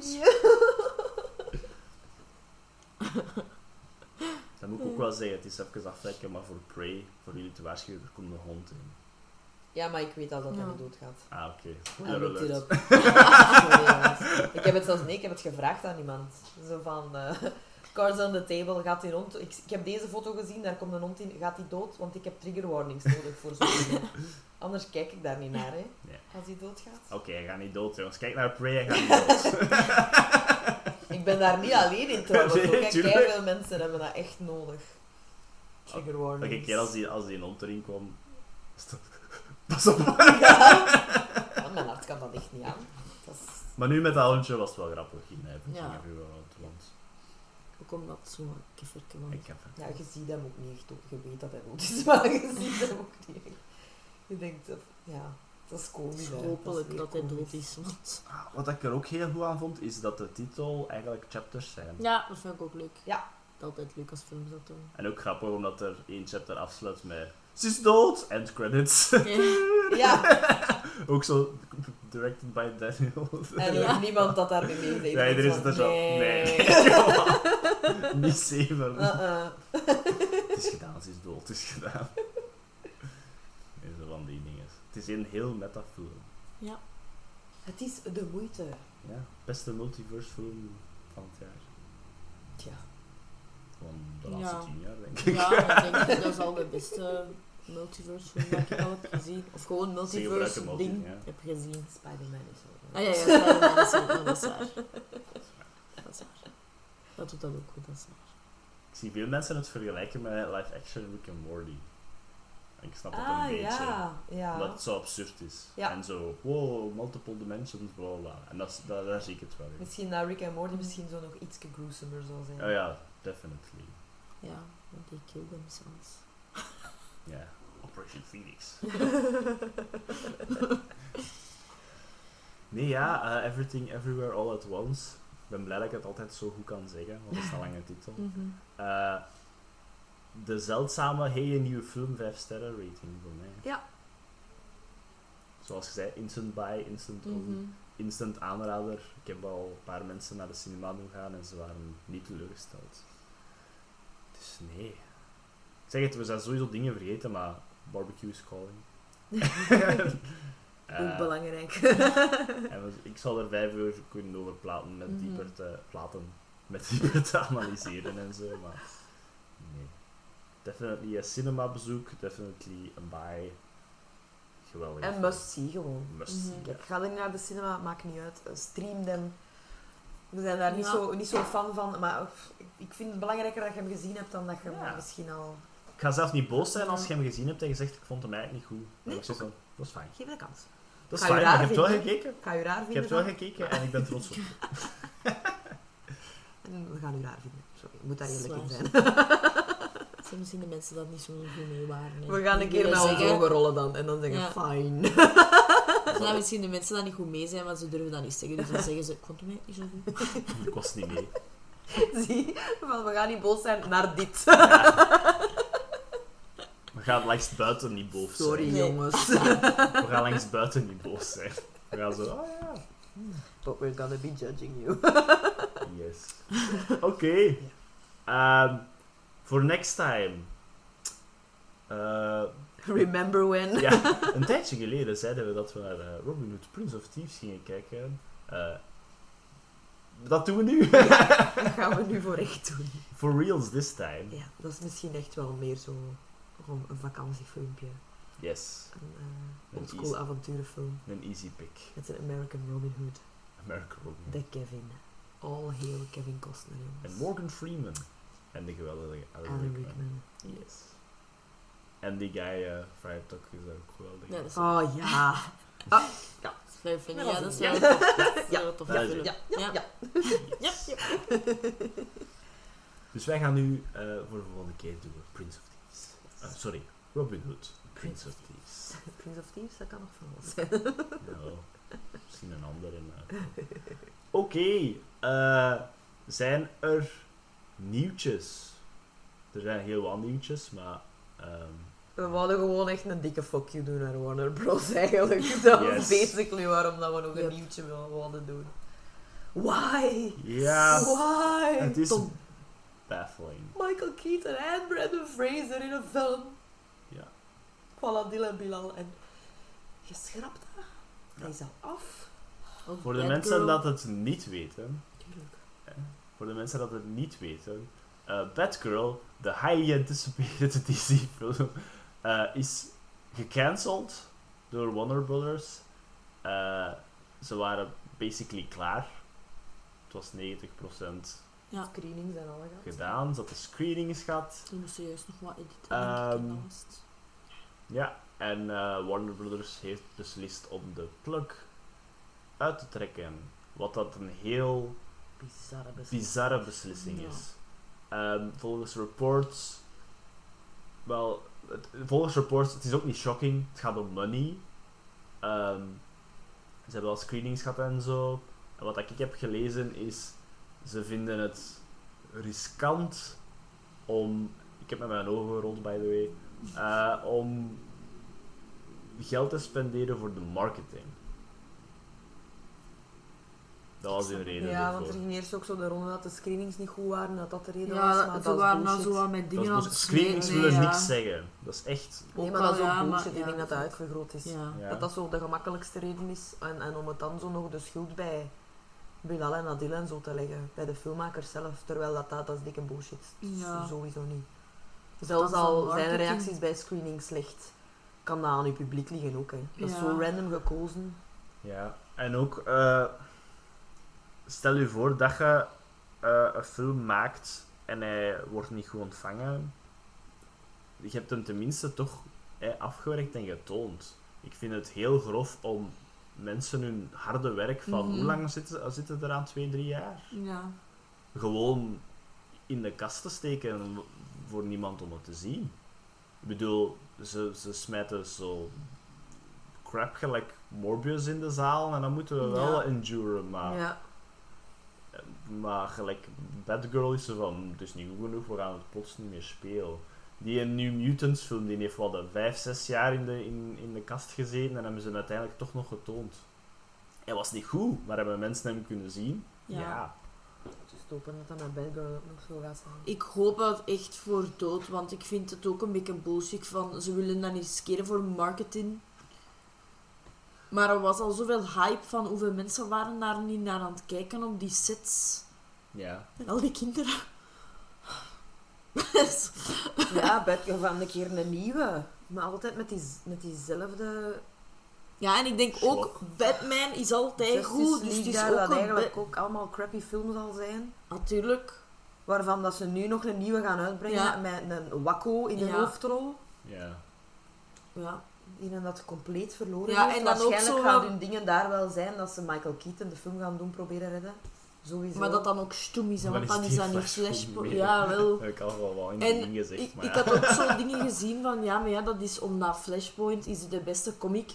Speaker 2: Dat moet ik ook wel zeggen, het is even afwijken, maar voor Prey, voor jullie te waarschuwen, er komt een hond in.
Speaker 3: Ja, maar ik weet al dat hij
Speaker 4: Ja.
Speaker 3: niet doodgaat.
Speaker 2: Ah, oké.
Speaker 3: Looked it up. Jongens. Ik heb het zelfs nee, ik heb het gevraagd aan iemand. Zo van, eh cards on the table, gaat die hond... Ik, ik heb deze foto gezien, daar komt een hond in, gaat die dood? Want ik heb trigger warnings nodig voor zo'n dingen. Anders kijk ik daar niet naar, hè.
Speaker 2: Nee.
Speaker 3: Als hij doodgaat.
Speaker 2: Oké, hij gaat niet dood, jongens. Kijk naar Prey, hij gaat niet dood.
Speaker 3: Ik ben daar niet alleen in trouwens.
Speaker 2: Nee,
Speaker 3: ook, hè.
Speaker 2: tuurlijk.
Speaker 3: Keiveel mensen hebben dat echt nodig. Trigger warnings.
Speaker 2: Elke keer als die, als die een hond erin kwam... dat- Pas op.
Speaker 3: Ja. Want mijn hart kan dat echt niet aan. Dat is...
Speaker 2: Maar nu met dat hondje was het wel grappig in Heaven
Speaker 4: Ja.
Speaker 2: King Everywhere All at Once.
Speaker 4: Ook omdat het zo'n kifferke was.
Speaker 2: Ik heb
Speaker 3: Ja, je ziet hem ook niet echt. Je weet dat hij dood is, maar je ziet hem ook niet echt. Je denkt, of- ja, dat is komisch.
Speaker 4: Hopelijk dat, hij dood is. Want...
Speaker 2: Ah, Wat ik er ook heel goed aan vond, is dat de titel eigenlijk chapters zijn.
Speaker 4: Ja, dat vind ik ook leuk.
Speaker 3: Ja.
Speaker 4: Altijd leuk als films dat doen.
Speaker 2: En ook grappig, omdat er één chapter afsluit met... Ze is dood! End credits.
Speaker 3: Ja,
Speaker 2: ook zo directed by Daniel.
Speaker 3: en
Speaker 4: Ja.
Speaker 3: niemand dat daarmee mee deed.
Speaker 2: Nee, er is er zo.
Speaker 3: Nee.
Speaker 2: Nee. Niet zeven.
Speaker 3: Uh-uh.
Speaker 2: Het is gedaan, ze is dood, het is gedaan. Nee, zo van die dingen. Het is een heel metafilm.
Speaker 4: Ja.
Speaker 3: Het is de moeite.
Speaker 2: Ja, beste multiverse film van het jaar.
Speaker 3: Tja.
Speaker 2: Van de laatste
Speaker 4: Ja.
Speaker 2: tien jaar, denk ik.
Speaker 4: Ja, ik denk dat is al de beste multiverse film dat ik al heb gezien. Of gewoon multiverse
Speaker 2: multi,
Speaker 4: ding
Speaker 2: ja.
Speaker 4: heb gezien.
Speaker 3: Spider-Man is wel.
Speaker 4: Ah ja, ja, Spider-Man is ook dat is waar. Dat is waar. Dat doet dat ook goed, dat is waar.
Speaker 2: Ik zie veel mensen het vergelijken met live action Rick and Morty. En ik snap het een
Speaker 3: Ah,
Speaker 2: beetje.
Speaker 3: ja. ja.
Speaker 2: Omdat het zo absurd is.
Speaker 3: Ja.
Speaker 2: En zo, wow, multiple dimensions, bla bla. En dat, dat, daar zie ik het wel in.
Speaker 3: Misschien dat Rick en Morty misschien zo nog iets gruesomer zou zijn.
Speaker 2: Oh ja, definitely.
Speaker 4: Ja, want die kill themselves.
Speaker 2: Ja, Operation Phoenix. nee, ja, eh, Everything Everywhere All at Once. Ik ben blij dat ik het altijd zo goed kan zeggen, want dat is een lange titel. Eh, de zeldzame, hey, een nieuwe film, 5 sterren rating voor mij.
Speaker 3: Ja.
Speaker 2: Zoals gezegd, instant buy, instant
Speaker 3: Mhm.
Speaker 2: own, instant aanrader. Ik heb al een paar mensen naar de cinema doen gaan en ze waren niet teleurgesteld. Dus nee. Ik zeg het, we zijn sowieso dingen vergeten, maar barbecue is calling. Eh,
Speaker 3: Ook belangrijk.
Speaker 2: en we- ik zal er vijf uur kunnen over praten met
Speaker 3: Mhm.
Speaker 2: dieper te, praten, met dieper te analyseren en zo, maar nee. Definitely een cinema bezoek, definitely een buy. Geweldig.
Speaker 3: En must see gewoon.
Speaker 2: Must
Speaker 4: Mhm.
Speaker 2: see,
Speaker 3: Kijk, ga er niet naar de cinema, maakt niet uit. Eh, Stream them. We zijn daar niet, zo, niet zo fan van, maar ik- ik vind het belangrijker dat je hem gezien hebt dan dat je
Speaker 2: Ja.
Speaker 3: hem misschien al...
Speaker 2: Ik ga zelf niet boos zijn als je hem gezien hebt en je zegt ik vond hem eigenlijk niet goed.
Speaker 3: Nee,
Speaker 2: dat is fijn.
Speaker 3: Geef een kans.
Speaker 2: Dat is
Speaker 3: je
Speaker 2: fijn, maar je hebt wel gekeken.
Speaker 3: Ik ga je raar
Speaker 2: Je
Speaker 3: vinden.
Speaker 2: hebt wel gekeken en ik ben trots op je.
Speaker 3: En we gaan u raar vinden. Sorry, ik moet daar eerlijk in zijn.
Speaker 4: Zijn misschien de mensen dat niet zo goed mee waren. hè.
Speaker 3: We gaan een keer met onze ogen rollen dan. En dan zeggen,
Speaker 4: Ja.
Speaker 3: fine.
Speaker 4: Zodat misschien de mensen dat niet goed mee zijn, maar ze durven dat niet zeggen. Dus dan zeggen ze, ik vond hem niet zo goed.
Speaker 2: Ik was niet mee.
Speaker 3: Zie, van, we gaan niet boos zijn naar dit.
Speaker 2: We gaan langs buiten niet boos zijn.
Speaker 3: Sorry, jongens.
Speaker 2: We gaan langs buiten niet boos zijn. We gaan zo, oh ja,
Speaker 3: But we're gonna be judging you.
Speaker 2: yes. Oké. Ehm, Voor next time. Eh,
Speaker 3: Remember when?
Speaker 2: ja, een tijdje geleden zeiden we dat we naar eh, Robin Hood Prince of Thieves gingen kijken. Eh, dat doen we nu.
Speaker 3: Dat gaan we nu voor echt doen.
Speaker 2: For reals this time.
Speaker 3: Ja, dat is misschien echt wel meer zo gewoon een vakantiefilmpje.
Speaker 2: Yes.
Speaker 3: Een uh, oldschool
Speaker 2: easy-
Speaker 3: avonturenfilm.
Speaker 2: Een easy pick.
Speaker 3: Met een American Robin Hood.
Speaker 2: American Robin Hood.
Speaker 3: De Kevin. All hail Kevin Costner,
Speaker 2: En. Morgan Freeman. En de geweldige Alan,
Speaker 3: Alan
Speaker 2: Rickman.
Speaker 3: Rickman.
Speaker 2: Yes. En die guy, eh Friar Tuck, is ook geweldig.
Speaker 4: Ja, is
Speaker 3: Oh ja.
Speaker 4: is funny.
Speaker 3: Ja,
Speaker 4: Ja, dat is
Speaker 3: ja.
Speaker 4: wel tof. Dat is
Speaker 3: Ja.
Speaker 4: wel een toffe
Speaker 2: Ja.
Speaker 3: Ja, ja, ja.
Speaker 2: Yes. Dus wij gaan nu eh, voor de volgende keer doen Prince of Thieves. Eh, sorry, Robin Hood. Prince of Thieves.
Speaker 3: Prince of Thieves, dat kan nog van alles zijn.
Speaker 2: Ja, misschien een andere. maar- Oké, eh, zijn er nieuwtjes? Er zijn heel wat nieuwtjes, maar Ehm,
Speaker 3: We wouden gewoon echt een dikke fuck you doen naar Warner Bros. eigenlijk. Dat was
Speaker 2: Yes.
Speaker 3: basically waarom dat we nog een
Speaker 4: Yep.
Speaker 3: nieuwtje wil- wilden doen. Why?
Speaker 2: ja,
Speaker 3: Why?
Speaker 2: het is
Speaker 4: Tom.
Speaker 2: Baffling.
Speaker 3: Michael Keaton en Brandon Fraser in een film.
Speaker 2: Ja.
Speaker 3: Voilà, Dylan Bilal. En je schrapt dat?
Speaker 2: Ja.
Speaker 3: Hij is al af.
Speaker 4: Of
Speaker 2: Voor de mensen
Speaker 4: Girl.
Speaker 2: dat het niet weten,
Speaker 3: Tuurlijk.
Speaker 2: voor de mensen dat het niet weten, eh Batgirl, de highly anticipated DC-film, eh, is gecanceld door Warner Brothers. Eh, ze waren basically klaar. Het was 90%
Speaker 4: Ja,
Speaker 3: Screenings en alle gehad.
Speaker 2: gedaan. Ze had de screenings gehad.
Speaker 4: die moesten juist nog wat editen.
Speaker 2: Ehm,
Speaker 4: het.
Speaker 2: Ja, en eh, Warner Brothers heeft beslist om de plug uit te trekken. Wat dat een heel
Speaker 3: Bizarre beslissing.
Speaker 2: bizarre beslissing
Speaker 4: Ja.
Speaker 2: is. Ehm, volgens reports, wel, het, volgens reports, het is ook niet shocking, het gaat om money. Ehm, ze hebben al screenings gehad en zo. En wat ik heb gelezen is, ze vinden het riskant om, ik heb met mijn ogen gerold by the way, eh, om geld te spenderen voor de marketing. Dat was hun reden
Speaker 3: Ja, want er ging eerst ook zo de ronde dat de screenings niet goed waren, dat dat de reden was.
Speaker 4: Ja,
Speaker 3: maar
Speaker 4: ze waren nou zo wat met dingen aan het
Speaker 2: screenings willen
Speaker 4: ja.
Speaker 2: niks zeggen. Dat is echt...
Speaker 3: Nee, maar dat is ook
Speaker 4: ja,
Speaker 3: bullshit. Ik denk dat dat
Speaker 4: dat-
Speaker 3: uitvergroot is.
Speaker 4: Ja.
Speaker 2: Ja.
Speaker 3: Dat dat zo de gemakkelijkste reden is. En, en om het dan zo nog de schuld bij Bilal en Adil en zo te leggen. Bij de filmmakers zelf. Terwijl dat, dat, dat is dikke bullshit.
Speaker 4: Ja.
Speaker 3: Sowieso niet. Zelfs
Speaker 4: is
Speaker 3: al zijn reacties bij screening slecht, kan dat aan uw publiek liggen ook. Hè. Dat is zo random gekozen.
Speaker 2: Ja. En ook, eh, stel je voor dat je eh, een film maakt en hij wordt niet goed ontvangen. Je hebt hem tenminste toch eh, afgewerkt en getoond. Ik vind het heel grof om mensen hun harde werk van...
Speaker 4: Mhm.
Speaker 2: Hoe lang zitten, zitten er aan? Twee, drie jaar?
Speaker 4: Ja.
Speaker 2: gewoon in de kast te steken voor niemand om het te zien. Ik bedoel, ze, ze smijten zo crap gelijk Morbius in de zaal en dan moeten we wel enduren, maar,
Speaker 3: Ja.
Speaker 2: maar gelijk Batgirl is er van, het is niet goed genoeg, we gaan het plots niet meer spelen. Die een New Mutants film, die heeft wat, vijf, zes jaar in de, in, in de kast gezeten en hebben ze hem uiteindelijk toch nog getoond. Hij was niet goed, maar hebben mensen hem kunnen zien?
Speaker 4: Ja.
Speaker 3: Dus hopen dat dat met Bad Girl ook nog zo gaat zijn.
Speaker 4: Ik hoop het echt voor dood, want ik vind het ook een beetje bullshit van ze willen dat niet riskeren voor marketing. Maar er was al zoveel hype van hoeveel mensen waren daar niet naar aan het kijken op die sets.
Speaker 2: Ja.
Speaker 4: En al die kinderen.
Speaker 3: Ja, Girl van een keer een nieuwe. Maar altijd met, die, met diezelfde
Speaker 4: ja, en ik denk ook. Batman is altijd
Speaker 3: Justice
Speaker 4: goed, dus
Speaker 3: League
Speaker 4: het is
Speaker 3: daar,
Speaker 4: ook
Speaker 3: dat eigenlijk ook allemaal crappy films al zijn.
Speaker 4: Natuurlijk.
Speaker 3: Waarvan dat ze nu nog een nieuwe gaan uitbrengen
Speaker 4: Ja.
Speaker 3: met een wakko in de
Speaker 4: Ja.
Speaker 3: hoofdrol.
Speaker 2: Ja.
Speaker 4: Ja.
Speaker 3: Die dan dat compleet verloren
Speaker 4: Ja,
Speaker 3: heeft.
Speaker 4: en dan ook
Speaker 3: Waarschijnlijk
Speaker 4: zo
Speaker 3: gaan hun dingen daar wel zijn dat ze Michael Keaton de film gaan doen proberen redden. Sowieso.
Speaker 4: Maar dat dan ook stoem is, hè, want dan is dat niet
Speaker 2: Flash
Speaker 4: slash...
Speaker 2: meer.
Speaker 4: Ja, wel.
Speaker 2: Dat heb ik al wel in
Speaker 4: En
Speaker 2: gezegd,
Speaker 4: Ik,
Speaker 2: maar
Speaker 4: ik
Speaker 2: ja.
Speaker 4: had ook zo dingen gezien van, ja, maar ja, dat is omdat Flashpoint is de beste comic.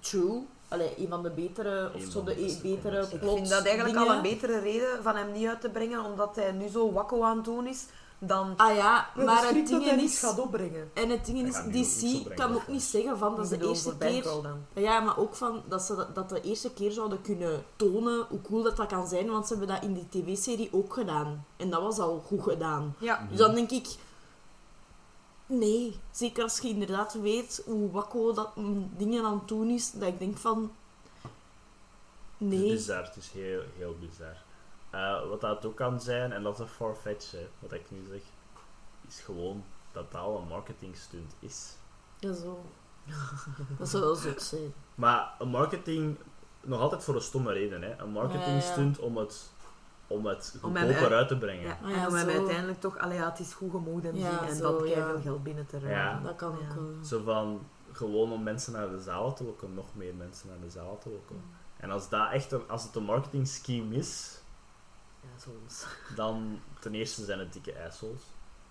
Speaker 4: True. Allee, een van de betere, of zo de betere.
Speaker 3: Ik vind dat eigenlijk
Speaker 4: dingen.
Speaker 3: al een betere reden van hem niet uit te brengen, omdat hij nu zo wakko aan het doen is, dan
Speaker 4: Ah ja, maar het
Speaker 3: dat
Speaker 4: ding
Speaker 3: hij
Speaker 4: is...
Speaker 3: gaat opbrengen.
Speaker 4: En het ding is, DC kan ook niet zeggen van, dat
Speaker 3: Ik
Speaker 4: de eerste keer... Ja, maar ook van dat ze dat, de eerste keer zouden kunnen tonen hoe cool dat, dat kan zijn, want ze hebben dat in die tv-serie ook gedaan. En dat was al goed gedaan.
Speaker 3: Ja.
Speaker 4: Dus dan denk ik... Nee, zeker als je inderdaad weet hoe wakko dat mm, dingen aan het doen is, dat ik denk van...
Speaker 2: Het is
Speaker 4: Nee.
Speaker 2: bizar, het is heel, heel bizar. Eh, wat dat ook kan zijn, en dat is een farfetch, hè, wat ik nu zeg, is gewoon dat dat al een marketing stunt is.
Speaker 4: Ja, zo. Dat zou wel zot zijn.
Speaker 2: Maar een marketing, nog altijd voor een stomme reden, hè. Een marketing
Speaker 4: Ja, ja.
Speaker 2: stunt om het, om het goedkoper
Speaker 3: uit-
Speaker 2: uit te brengen.
Speaker 3: Ja,
Speaker 4: Ah ja,
Speaker 3: en om hem
Speaker 4: zo.
Speaker 3: uiteindelijk toch, allee, ja, het is goed gemoed en
Speaker 4: Ja,
Speaker 3: zien en
Speaker 4: zo,
Speaker 3: dat
Speaker 4: ja.
Speaker 3: veel geld binnen te
Speaker 2: Ja.
Speaker 3: rijden.
Speaker 4: Dat kan ook
Speaker 3: Ja.
Speaker 4: wel.
Speaker 2: Zo van, gewoon om mensen naar de zaal te lokken, nog meer mensen naar de zaal te lokken. En als dat echt een, als het een marketing scheme is, Dan ten eerste zijn het dikke assholes.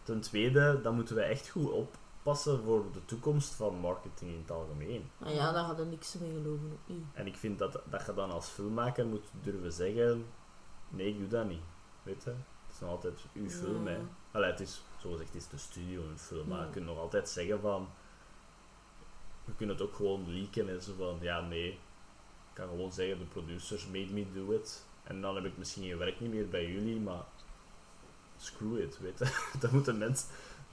Speaker 2: Ten tweede, dan moeten wij echt goed oppassen voor de toekomst van marketing in het algemeen.
Speaker 4: Maar ja, daar hadden niks mee geloven, niet.
Speaker 2: En ik vind dat, dat je dan als filmmaker moet durven zeggen, nee, ik doe dat niet. Weet je? Het is nog altijd uw film, hè.
Speaker 4: Ja.
Speaker 2: Allee, het is, zoals gezegd, het is de studio een film, maar
Speaker 4: Ja.
Speaker 2: je kunt nog altijd zeggen van... Je kunt het ook gewoon leaken en zo van, ja, nee. Ik kan gewoon zeggen, de producers made me do it. En dan heb ik misschien geen werk niet meer bij jullie, maar... Screw it, weet je. Dan moeten mensen...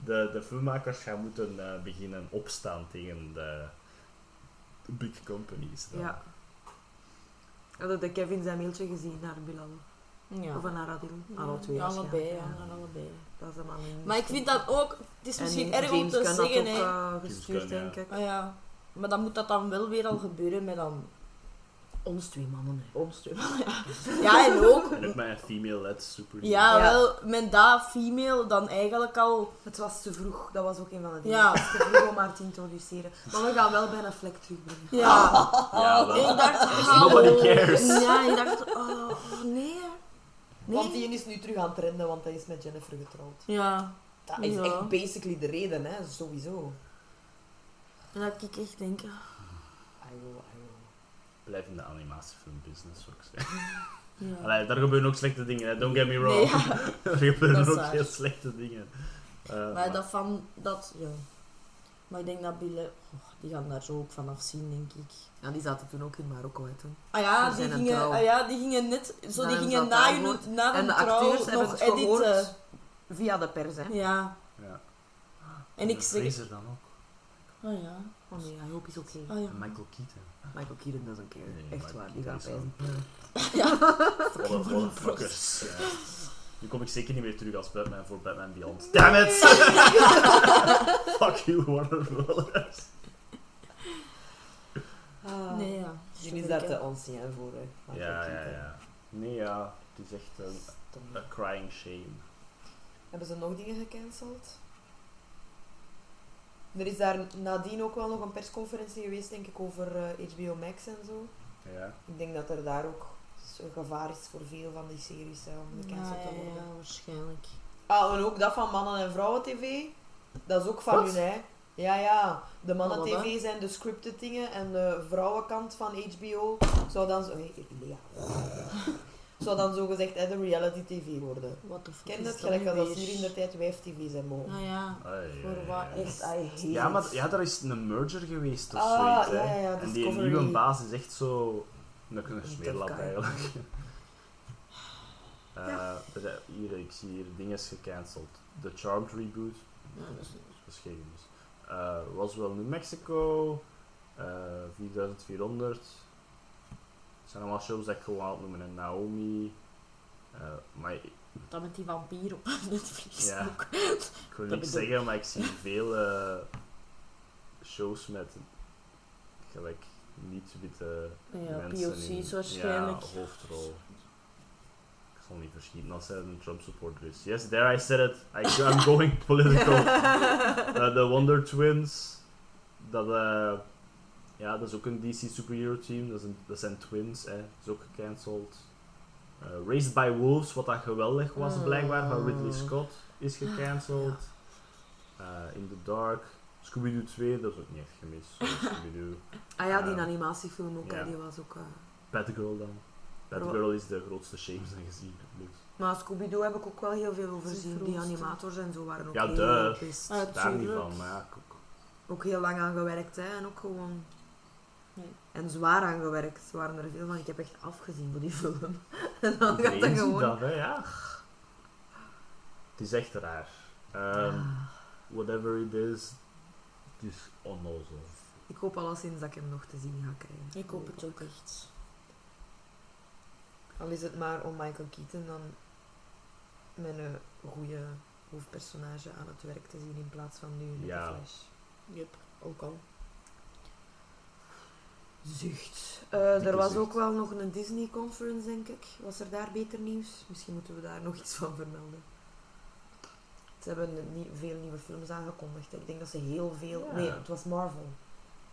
Speaker 2: De, de filmmakers gaan moeten eh, beginnen opstaan tegen de, big companies. dan.
Speaker 3: Ja. Hadden de Kevin zijn mailtje gezien naar Bilal?
Speaker 4: Ja.
Speaker 3: Of naar Adil?
Speaker 4: Ja,
Speaker 3: Alle twee
Speaker 4: allebei, ja, allebei.
Speaker 3: Dat is een man in
Speaker 4: Maar ik vind dat ook, het is
Speaker 3: En
Speaker 4: misschien erg om te zeggen,
Speaker 3: ook,
Speaker 4: hè.
Speaker 2: James
Speaker 3: gestuurd,
Speaker 2: Gunn, ja.
Speaker 3: denk ik.
Speaker 4: Ah, ja. Maar dan moet dat dan wel weer al gebeuren met dan
Speaker 3: Ons twee mannen, hè.
Speaker 4: ons twee. Ja. ja, en ook,
Speaker 2: En ook met een female-led super.
Speaker 4: ja,
Speaker 3: Ja.
Speaker 4: wel, met dat female dan eigenlijk al,
Speaker 3: Het was te vroeg, dat was ook een van de dingen.
Speaker 4: Ja.
Speaker 3: Het was te vroeg om haar te introduceren. Maar we gaan wel bijna vlek terugbrengen.
Speaker 4: ja.
Speaker 2: Ja, wel.
Speaker 4: Ik dacht, oh,
Speaker 2: Nobody cares.
Speaker 4: Ja, ik dacht, oh, nee. Nee.
Speaker 3: Want die is nu terug aan het trenden, want hij is met Jennifer getrouwd.
Speaker 4: Ja.
Speaker 3: Dat is
Speaker 4: Ja.
Speaker 3: echt basically de reden, hè. Sowieso.
Speaker 4: En dat ik echt denk,
Speaker 3: Ayo, ayo.
Speaker 2: Blijf in de animatiefilmbusiness, zou ik zeggen.
Speaker 4: ja.
Speaker 2: Allee, daar gebeuren ook slechte dingen, hè. don't get me wrong.
Speaker 4: Nee, ja.
Speaker 2: er gebeuren ook
Speaker 4: waar.
Speaker 2: heel slechte dingen. Eh,
Speaker 4: Maar
Speaker 2: maar-
Speaker 4: dat van, dat, ja. Maar ik denk dat Bille, oh, die gaan daar zo ook vanaf zien, denk ik.
Speaker 3: Ja, die zaten toen ook in Marokko, hè, toen.
Speaker 4: Ah ja, die gingen, ah ja, die gingen net, zo
Speaker 3: Na
Speaker 4: die gingen na, hun, na
Speaker 3: En
Speaker 4: de trouw nog
Speaker 3: het gehoord
Speaker 4: editen.
Speaker 3: via de pers, hè.
Speaker 4: Ja.
Speaker 2: ja.
Speaker 4: En ik zeg...
Speaker 2: Dan ook.
Speaker 4: Oh ja.
Speaker 3: Oh nee, I hope is oké.
Speaker 4: Oh ja.
Speaker 2: Michael Keaton.
Speaker 3: Michael Keaton doesn't care.
Speaker 2: Nee,
Speaker 3: Echt
Speaker 2: Michael
Speaker 3: waar, die gaat
Speaker 2: is
Speaker 3: pijzen.
Speaker 2: What a, what a fuckers. Ja. Nu kom ik zeker niet meer terug als Batman voor Batman Beyond. Damn it! Fuck you, Warner Brothers.
Speaker 4: Nee, ja.
Speaker 3: Jullie is
Speaker 4: Sorry,
Speaker 3: daar
Speaker 4: hè.
Speaker 3: te ancien voor, hè. Michael
Speaker 2: Ja, ja,
Speaker 3: Keaton.
Speaker 2: ja. Nee, ja. Het is echt een, een crying shame.
Speaker 3: Hebben ze nog dingen gecanceld? Er is daar nadien ook wel nog een persconferentie geweest, denk ik, over eh, HBO Max en zo.
Speaker 2: Ja.
Speaker 3: Ik denk dat er daar ook een gevaar is voor veel van die series hè, om
Speaker 4: Ja,
Speaker 3: gecanceld te
Speaker 4: ja,
Speaker 3: worden.
Speaker 4: ja, waarschijnlijk.
Speaker 3: Ah, en ook dat van mannen- en vrouwen-tv. Dat is ook van
Speaker 2: Wat?
Speaker 3: hun, hè. Ja, ja. De mannen-tv zijn de scripted dingen en de vrouwenkant van HBO zou dan zo... Hey, Lea. Zou dan zo gezegd hè, de reality-tv worden.
Speaker 4: What the fuck
Speaker 3: Ken
Speaker 4: is dat
Speaker 3: Gelijk als dat hier in de tijd wijf-tv zijn mogen.
Speaker 4: Ah ja. Voor wat.
Speaker 3: Echt, I hate
Speaker 2: Ja, maar ja, daar is een merger geweest of
Speaker 3: Ah,
Speaker 2: zoiets.
Speaker 3: ja,
Speaker 2: hè.
Speaker 3: ja,
Speaker 2: en die nieuwe baas is echt zo. Een, smeerlap eigenlijk. Eh,
Speaker 3: Ja.
Speaker 2: er zijn- hier, ik zie hier dingen gecanceld. The Charmed reboot,
Speaker 4: Ja, dat is
Speaker 2: dat is geen nieuws. Eh, Roswell, New Mexico, eh 4400. Zijn allemaal shows dat ik gewoon aan het noemen. En Naomi. Eh, maar
Speaker 4: Dat met die vampier op Netflix
Speaker 2: Ja.
Speaker 4: ook.
Speaker 2: ik wil niks zeggen, maar ik zie veel eh, shows met gelijk niet-witte
Speaker 4: Ja,
Speaker 2: mensen
Speaker 4: POC's
Speaker 2: in,
Speaker 4: waarschijnlijk.
Speaker 2: Ja, hoofdrol. Ik zal niet verschieten als hij een Trump supporter is. Yes, there I said it. I, I'm going political. De Wonder Twins. Dat, eh, ja, dat is ook een DC superhero team. Dat, is een, dat zijn twins. Hè. Dat is ook gecanceld. Eh, Raised by Wolves, wat dat geweldig was
Speaker 4: Mm.
Speaker 2: blijkbaar, van Ridley Scott, is gecanceld. Eh, In the Dark. Scooby-Doo 2, dat is ook niet echt gemist. Scooby-Doo.
Speaker 3: Ah ja, die
Speaker 2: Ja.
Speaker 3: animatiefilm ook,
Speaker 2: Ja.
Speaker 3: die was ook... eh,
Speaker 2: Batgirl dan. Batgirl is de grootste shame zijn gezien. Dus.
Speaker 3: Maar Scooby-Doo heb ik ook wel heel veel over gezien. Die animators en zo waren ook
Speaker 2: Ja,
Speaker 3: heel
Speaker 2: duh.
Speaker 3: pist.
Speaker 4: Ah,
Speaker 2: Daar niet van, maar ja, ook.
Speaker 3: Ook heel lang aan gewerkt, hè. En ook gewoon... En zwaar aan gewerkt. Er waren er veel van. Ik heb echt afgezien voor die film. en dan gaat dat
Speaker 2: ziet
Speaker 3: gewoon...
Speaker 2: dat, hè, ja. Het is echt raar. Ehm,
Speaker 3: Ah.
Speaker 2: whatever it is, het is onnozel.
Speaker 3: Ik hoop alleszins dat ik hem nog te zien ga krijgen.
Speaker 4: Ik hoop het ook echt.
Speaker 3: Al is het maar om Michael Keaton dan met een goede hoofdpersonage aan het werk te zien in plaats van nu met
Speaker 2: Ja.
Speaker 3: de Flash.
Speaker 4: Yep, ook al.
Speaker 3: Zucht. Eh, er was
Speaker 2: zucht.
Speaker 3: ook wel nog een Disney-conference, denk ik. Was er daar beter nieuws? Misschien moeten we daar nog iets van vermelden. Ze hebben nie- veel nieuwe films aangekondigd. Ik denk dat ze heel veel...
Speaker 2: Ja.
Speaker 3: Nee, het was Marvel.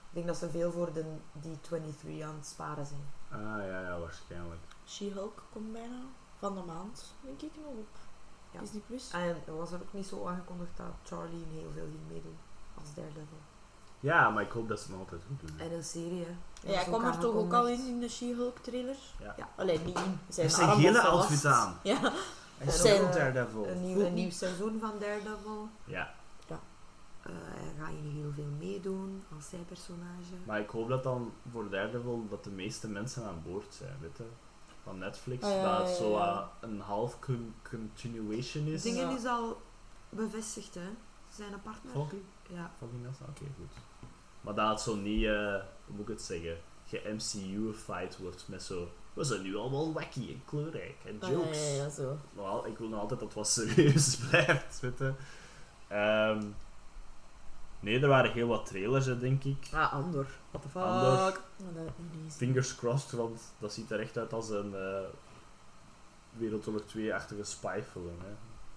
Speaker 3: Ik denk dat ze veel voor de D23 aan het sparen zijn.
Speaker 2: Ah ja, ja, waarschijnlijk.
Speaker 4: She-Hulk komt bijna. Van de maand, denk ik nog op.
Speaker 3: Ja.
Speaker 4: Disney Plus.
Speaker 3: En er was er ook niet zo aangekondigd dat Charlie in heel veel ging meedoen. Als Daredevil.
Speaker 2: Ja, maar ik hoop dat ze het nog altijd goed doen.
Speaker 3: En een serie, hè. Dat
Speaker 4: Ja, hij kwam er toch ook al in in de She-Hulk trailer?
Speaker 2: Ja.
Speaker 4: Alleen niet in.
Speaker 2: Hij heeft
Speaker 4: arm
Speaker 2: zijn
Speaker 4: was vast.
Speaker 2: outfit aan.
Speaker 4: Ja.
Speaker 2: Hij
Speaker 3: En
Speaker 2: is
Speaker 4: zijn-
Speaker 2: ook een Daredevil.
Speaker 3: Een nieuw, een nieuw seizoen van Daredevil.
Speaker 2: Ja,
Speaker 3: Eh, hij gaat hier heel veel meedoen als zijn personage.
Speaker 2: maar ik hoop dat dan voor Daredevil dat de meeste mensen aan boord zijn, weet je. Van Netflix,
Speaker 4: Ah, ja,
Speaker 2: dat het
Speaker 4: ja,
Speaker 2: zo
Speaker 4: ja.
Speaker 2: uh, een half con- continuation is.
Speaker 3: Dingen
Speaker 4: Ja.
Speaker 3: is al bevestigd, hè. Zijn een partner.
Speaker 2: Foggy?
Speaker 3: Ja.
Speaker 2: Foggy Nelson? Oké, goed. Maar dat het zo niet, eh, hoe moet ik het zeggen, ge-MCU-fight wordt met zo... We zijn nu allemaal wacky en kleurrijk en
Speaker 4: Ah,
Speaker 2: jokes.
Speaker 4: ja, ja, ja, zo.
Speaker 2: Ik wil nog altijd dat het wat serieus blijft, weet je. Ehm, nee, er waren heel wat trailers, hè, denk ik.
Speaker 3: Ah, Andor. What the fuck?
Speaker 2: Andor.
Speaker 4: Gezien.
Speaker 2: Fingers crossed, want dat ziet er echt uit als een eh Wereldoorlog 2-achtige spyfilm. Hè.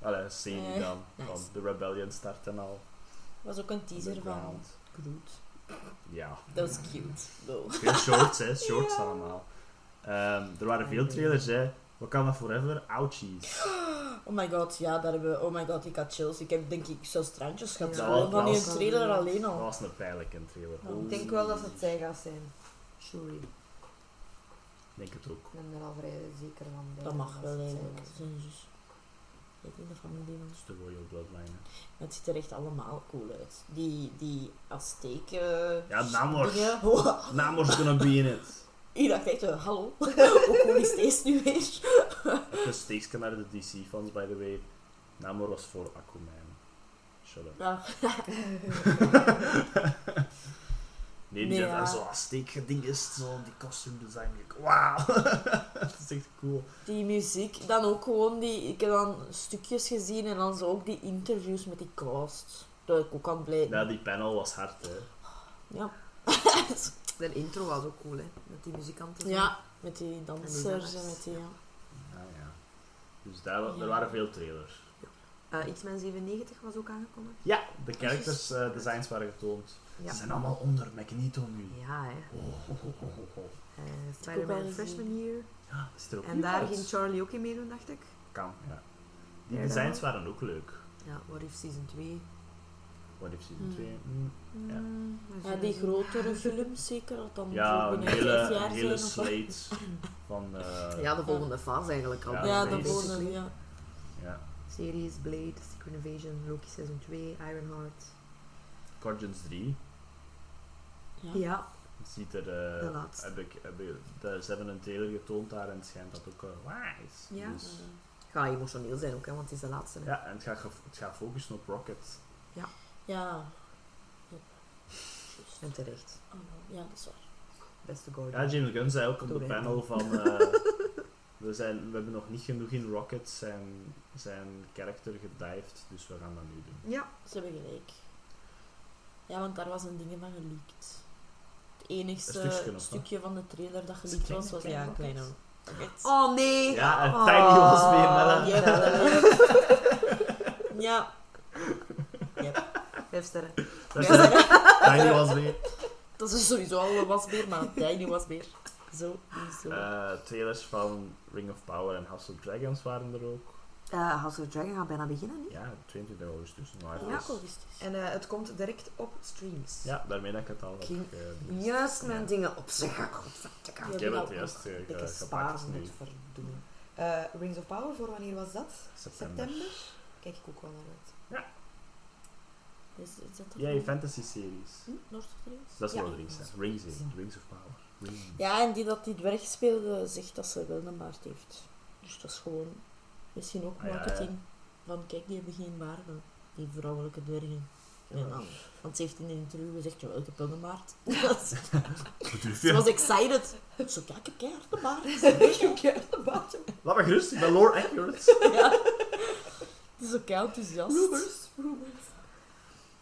Speaker 2: Allee, die
Speaker 4: Eh,
Speaker 2: dan
Speaker 4: nice.
Speaker 2: van de Rebellion start en al.
Speaker 4: was ook een teaser van. Groot.
Speaker 2: Ja.
Speaker 4: Dat was cute. though.
Speaker 2: Veel shorts, hè. Shorts
Speaker 4: Ja.
Speaker 2: allemaal. Ehm, er waren veel trailers, hè. Wakanda Forever, ouchies.
Speaker 4: Oh my god, ja, daar hebben we... Oh my god, ik had chills. Ik heb denk ik zo strandjes gehad.
Speaker 3: Ja,
Speaker 4: van die
Speaker 2: dat
Speaker 4: trailer alleen
Speaker 2: Dat
Speaker 4: al.
Speaker 2: was een pijnlijke trailer.
Speaker 4: Ja,
Speaker 2: Oh,
Speaker 3: Ik denk wel dat het zij gaat zijn. Shuri. Ik
Speaker 2: Ik denk het ook.
Speaker 3: ben er al vrij zeker van.
Speaker 4: Dat mag wel eigenlijk.
Speaker 3: gaat zijn.
Speaker 4: Zijn zus. Ik weet niet van.
Speaker 2: Is de Royal Bloodline.
Speaker 4: Maar het ziet er echt allemaal cool uit. Die, die Azteek... eh,
Speaker 2: Ja, Namor.
Speaker 4: Wow.
Speaker 2: Namor's gonna be in it.
Speaker 4: Ik dacht echt, hallo, hoe cool is deze nu weer?
Speaker 2: Even steekje naar de DC-fans, by the way. Namor was voor Aquaman. Shut up.
Speaker 4: Ja,
Speaker 2: Nee, die
Speaker 4: Nee,
Speaker 2: zijn
Speaker 4: ja.
Speaker 2: zo Azteek ding is, zo die costume design. Wauw, dat is echt cool.
Speaker 4: die muziek. Dan ook gewoon die... Ik heb dan stukjes gezien en dan zo ook die interviews met die cast. Daar ben ik ook aan blij.
Speaker 2: Ja, die panel was hard, hè.
Speaker 4: Ja.
Speaker 3: De intro was ook cool, hè. Met die muzikanten. zo.
Speaker 4: ja, met die dansers en met die... Ja.
Speaker 2: Ja, ja. Dus daar,
Speaker 4: Ja.
Speaker 2: er waren veel trailers.
Speaker 3: Eh, X-Men 97 was ook aangekondigd.
Speaker 2: Ja, de characters eh, designs waren getoond.
Speaker 3: Ja.
Speaker 2: Ze zijn allemaal onder Magneto nu.
Speaker 3: Ja, hè.
Speaker 2: Oh, oh, oh.
Speaker 3: Eh, Spider-Man. Freshman Year.
Speaker 2: Ja, dat ziet er ook
Speaker 3: En daar
Speaker 2: uit.
Speaker 3: ging Charlie ook in meedoen, dacht ik.
Speaker 2: Kan, ja. Die
Speaker 3: Ja,
Speaker 2: designs
Speaker 3: dan-
Speaker 2: waren ook leuk.
Speaker 3: Ja, What If Season 2.
Speaker 2: Wat heeft season
Speaker 4: Hmm.
Speaker 2: 2? Ja.
Speaker 3: Mm, we
Speaker 4: Ja,
Speaker 3: zullen
Speaker 4: die grotere films zeker, dat dan
Speaker 2: Ja,
Speaker 4: zo
Speaker 2: een hele, een hele slate van... eh,
Speaker 3: Ja, de volgende fase eigenlijk al.
Speaker 2: Ja,
Speaker 4: Ja, de volgende, ja.
Speaker 2: ja.
Speaker 3: Series, Blade, Secret Invasion, Loki Season 2, Ironheart.
Speaker 2: Guardians 3.
Speaker 4: Ja.
Speaker 3: Ja,
Speaker 2: Het ziet er... eh,
Speaker 3: De laatste.
Speaker 2: Heb ik, heb ik, de, ze hebben een trailer getoond daar en het schijnt dat ook uh, waar is.
Speaker 3: Ja.
Speaker 2: Dus,
Speaker 3: ga emotioneel zijn ook, hè, want het is de laatste. hè.
Speaker 2: ja, en het gaat, het gaat focussen op Rocket.
Speaker 4: Ja.
Speaker 3: En terecht.
Speaker 4: Oh, ja, dat is waar.
Speaker 3: Beste Gordon.
Speaker 2: Ja, James Gunn zei ook op de
Speaker 3: Doe
Speaker 2: panel van... eh, we, zijn, we hebben nog niet genoeg in Rocket zijn, zijn karakter gedived, dus we gaan dat nu doen.
Speaker 3: Ja,
Speaker 4: Ze hebben gelijk. Ja, want daar was een ding van geleakt. Het enigste
Speaker 2: Een stukje hè?
Speaker 4: van de trailer dat
Speaker 2: het
Speaker 4: was, was ja, een
Speaker 2: kleine.
Speaker 3: Oh nee!
Speaker 2: Ja, en
Speaker 3: Oh.
Speaker 2: Tiny was weer Mella.
Speaker 4: Ja, ja.
Speaker 3: Vijf sterren.
Speaker 2: Dat is- Tiny was weer.
Speaker 4: Dat is sowieso al een wasbeer, maar Tiny wasbeer. Zo, zo.
Speaker 2: Eh, trailers van Ring of Power en House of Dragons waren er ook.
Speaker 3: Eh, House of Dragon gaat bijna beginnen, niet?
Speaker 2: Ja, 22 augustus.
Speaker 3: Ja.
Speaker 4: Augustus.
Speaker 3: En eh, het komt direct op streams.
Speaker 2: ja, daarmee dat ik het al heb. Eh,
Speaker 3: Juist mijn
Speaker 2: Ja.
Speaker 3: dingen opzeggen. Godverdikke.
Speaker 4: Ja.
Speaker 2: Ik heb het juist gepakt
Speaker 3: sparen
Speaker 2: nu.
Speaker 3: moet verdoen. Eh, Rings of Power, voor wanneer was dat?
Speaker 2: September.
Speaker 3: September? Kijk ik ook wel naar uit.
Speaker 4: Is, is dat toch
Speaker 2: Ja, je
Speaker 4: wel-
Speaker 2: fantasy series.
Speaker 4: Hm? Lord of the Rings?
Speaker 2: Dat is
Speaker 4: ja.
Speaker 2: Lord of the Rings. hè. Rings, of Power. Rings.
Speaker 4: Ja, en die dat die dwerg speelde, zegt dat ze wel een baard heeft. Dus dat is gewoon misschien ook
Speaker 2: Ah, ja, ja.
Speaker 4: marketing. Van kijk, die hebben geen baarden. Die vrouwelijke dwergen.
Speaker 2: Ja.
Speaker 4: En dan, want ze heeft in een interview gezegd, ja, ik heb wel een baard. Ze was excited. Zo, kijk, ik heb keihard een baard.
Speaker 3: Ik heb een baardje.
Speaker 2: Laat me gerust, ik ben lore accurate.
Speaker 4: ja. Het is ook kei enthousiast.
Speaker 3: Rumors, rumors.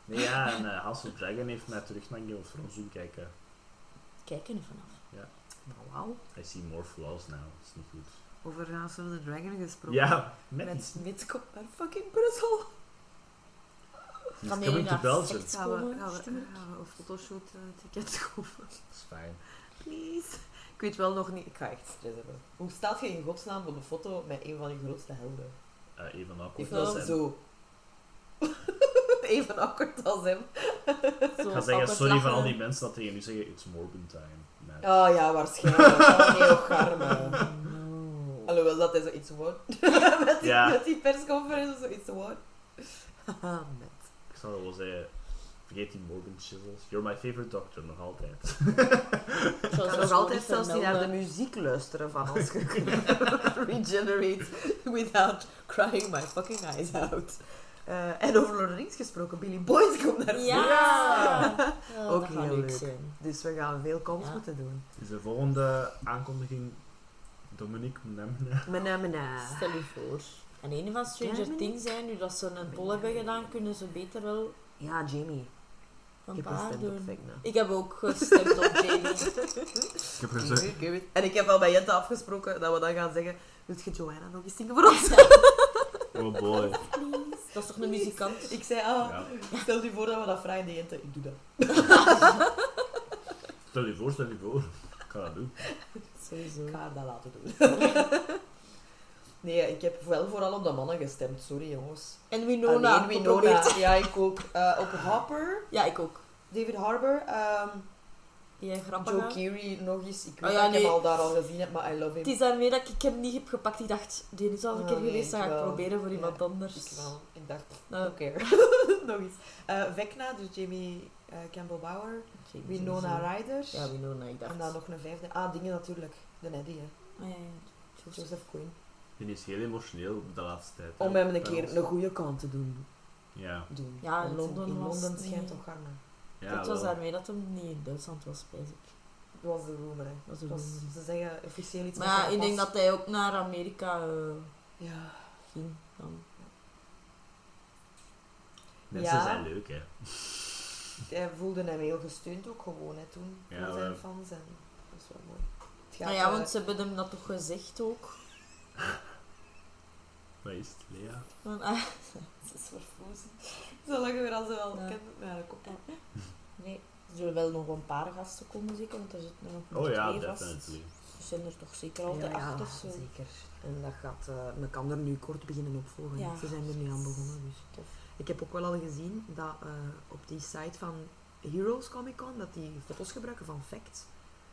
Speaker 2: Nee, ja, en eh, House of Dragon heeft mij terug naar Game of Thrones doen kijken.
Speaker 4: Kijk er vanaf.
Speaker 3: Nou, wauw.
Speaker 2: I see more flaws now. Dat is niet goed.
Speaker 3: Over House of the Dragon gesproken.
Speaker 2: Ja, met
Speaker 3: Met komt naar fucking Brussel.
Speaker 2: He's
Speaker 4: Kan
Speaker 2: coming
Speaker 4: hij
Speaker 2: to
Speaker 4: naar
Speaker 2: Belgium.
Speaker 4: sect-
Speaker 3: Gaan we, gaan we, gaan we een fotoshoot eh, ticket kopen?
Speaker 2: Dat is fijn.
Speaker 3: Please. Ik weet wel nog niet. Ik ga echt stress hebben. Hoe staat je in godsnaam op een foto met een van je grootste helden?
Speaker 2: Eh even awkward
Speaker 3: Ik
Speaker 2: als hem.
Speaker 3: zo. Even awkward als hem.
Speaker 4: Zo
Speaker 2: Ik ga zeggen, sorry van al die mensen dat tegen nu zeggen, it's Morbin time. Nee.
Speaker 3: Oh ja, waarschijnlijk. Oh nee, och, arme. Alhoewel dat hij zoiets wordt. met, die,
Speaker 2: Ja.
Speaker 3: met die persconferentie zoiets wordt. Haha, met.
Speaker 2: Ik zou wel zeggen, vergeet die Morgan Chisels. You're my favorite doctor, nog altijd.
Speaker 3: Ik kan nog altijd zelfs niet naar de muziek luisteren van als je regenerate without crying my fucking eyes out. Eh, en over Lord of the Rings gesproken, Billy Boyd komt naar.
Speaker 4: Ja! ja
Speaker 3: Ook
Speaker 4: dat gaat
Speaker 3: heel
Speaker 4: leuk
Speaker 3: leuk.
Speaker 4: zijn.
Speaker 3: Dus we gaan veel comms
Speaker 4: Ja.
Speaker 3: moeten doen.
Speaker 2: Is de volgende aankondiging Dominique Mnemne?
Speaker 3: Mena, mena.
Speaker 4: Stel je voor. En een van Stranger Things zijn, nu dat ze een poll hebben gedaan, kunnen ze beter wel
Speaker 3: Ja, Jamie. Ik heb
Speaker 4: doen. Ik heb ook gestemd op Jamie.
Speaker 2: Ik heb gezegd...
Speaker 3: En ik heb al bij Jette afgesproken dat we dan gaan zeggen, wilt je Joanna nog eens zingen voor ons?
Speaker 2: Oh boy.
Speaker 4: Please. Dat is toch een muzikant?
Speaker 3: Ik zei, ah,
Speaker 2: Ja.
Speaker 3: stel je voor dat we dat vragen, die Jette, ik doe dat.
Speaker 2: Stel je voor, stel je voor. Ik ga dat doen.
Speaker 4: Sowieso.
Speaker 3: Ik ga haar dat laten doen. nee, ik heb wel vooral op de mannen gestemd, sorry jongens.
Speaker 4: En Winona.
Speaker 3: Alleen Winona.
Speaker 4: geprobeerd.
Speaker 3: Ja, ik ook. Eh, op Harper,
Speaker 4: Ja, ik ook.
Speaker 3: David Harbour, ehm,
Speaker 4: grappig.
Speaker 3: Joe Keery nog eens. Ik weet
Speaker 4: Oh ja,
Speaker 3: dat ik hem al daar al gezien heb, maar I love him.
Speaker 4: Het is daarmee dat ik hem niet heb gepakt. Ik dacht, die is al een
Speaker 3: Ah,
Speaker 4: keer
Speaker 3: nee,
Speaker 4: geweest, dat
Speaker 3: ik
Speaker 4: ga ik
Speaker 3: wel.
Speaker 4: proberen voor
Speaker 3: Ja,
Speaker 4: iemand anders.
Speaker 3: Ik wel. Ik dacht, no care. Nog eens. Eh Vecna, dus Jamie eh, Campbell Bauer.
Speaker 4: Jamie
Speaker 3: Winona
Speaker 4: sowieso.
Speaker 3: Ryder.
Speaker 4: Ja, Winona, ik dacht.
Speaker 3: En dan nog een vijfde. Ah, dingen natuurlijk. De Neddy, hè.
Speaker 4: Ah, ja, ja. Joseph.
Speaker 3: Quinn.
Speaker 2: Die is heel emotioneel de laatste tijd.
Speaker 3: Om
Speaker 2: hè,
Speaker 3: hem een keer
Speaker 2: ons.
Speaker 3: een goede kant te doen.
Speaker 2: Ja.
Speaker 3: doen.
Speaker 4: Ja, in Londen
Speaker 3: in Londen schijnt toch garme.
Speaker 2: ja
Speaker 4: het was daarmee dat hem niet in Duitsland was, spijs ik.
Speaker 3: Dat was de rumor, hè.
Speaker 4: Dat was
Speaker 3: ze zeggen officieel iets
Speaker 4: Maar ja, ik denk dat hij ook naar Amerika eh,
Speaker 3: Ja.
Speaker 4: ging. Dan.
Speaker 2: Mensen
Speaker 3: Ja.
Speaker 2: zijn leuk, hè.
Speaker 3: Hij voelde hem heel gesteund ook gewoon, hè, toen.
Speaker 2: Ja,
Speaker 3: door zijn fans. En dat is wel mooi. Het gaat,
Speaker 4: Nou ja,
Speaker 3: eh,
Speaker 4: want ze hebben hem dat toch gezegd ook.
Speaker 2: Wat is het, Lea?
Speaker 4: Van, ah,
Speaker 3: Ze is verfrozen. Zo lang weer als ze wel
Speaker 4: Ja.
Speaker 3: kent. Ja, dat komt wel.
Speaker 2: Oh ja,
Speaker 4: twee
Speaker 2: definitely.
Speaker 4: Er zijn er toch zeker altijd
Speaker 3: ja,
Speaker 4: acht of zo.
Speaker 3: zeker. En dat gaat, eh men kan er nu kort beginnen opvolgen.
Speaker 4: Ja.
Speaker 3: Ze zijn er nu aan begonnen. Dus.
Speaker 4: Tof.
Speaker 3: Ik heb ook wel al gezien dat eh, op die site van Heroes Comic Con, dat die foto's gebruiken van Facts.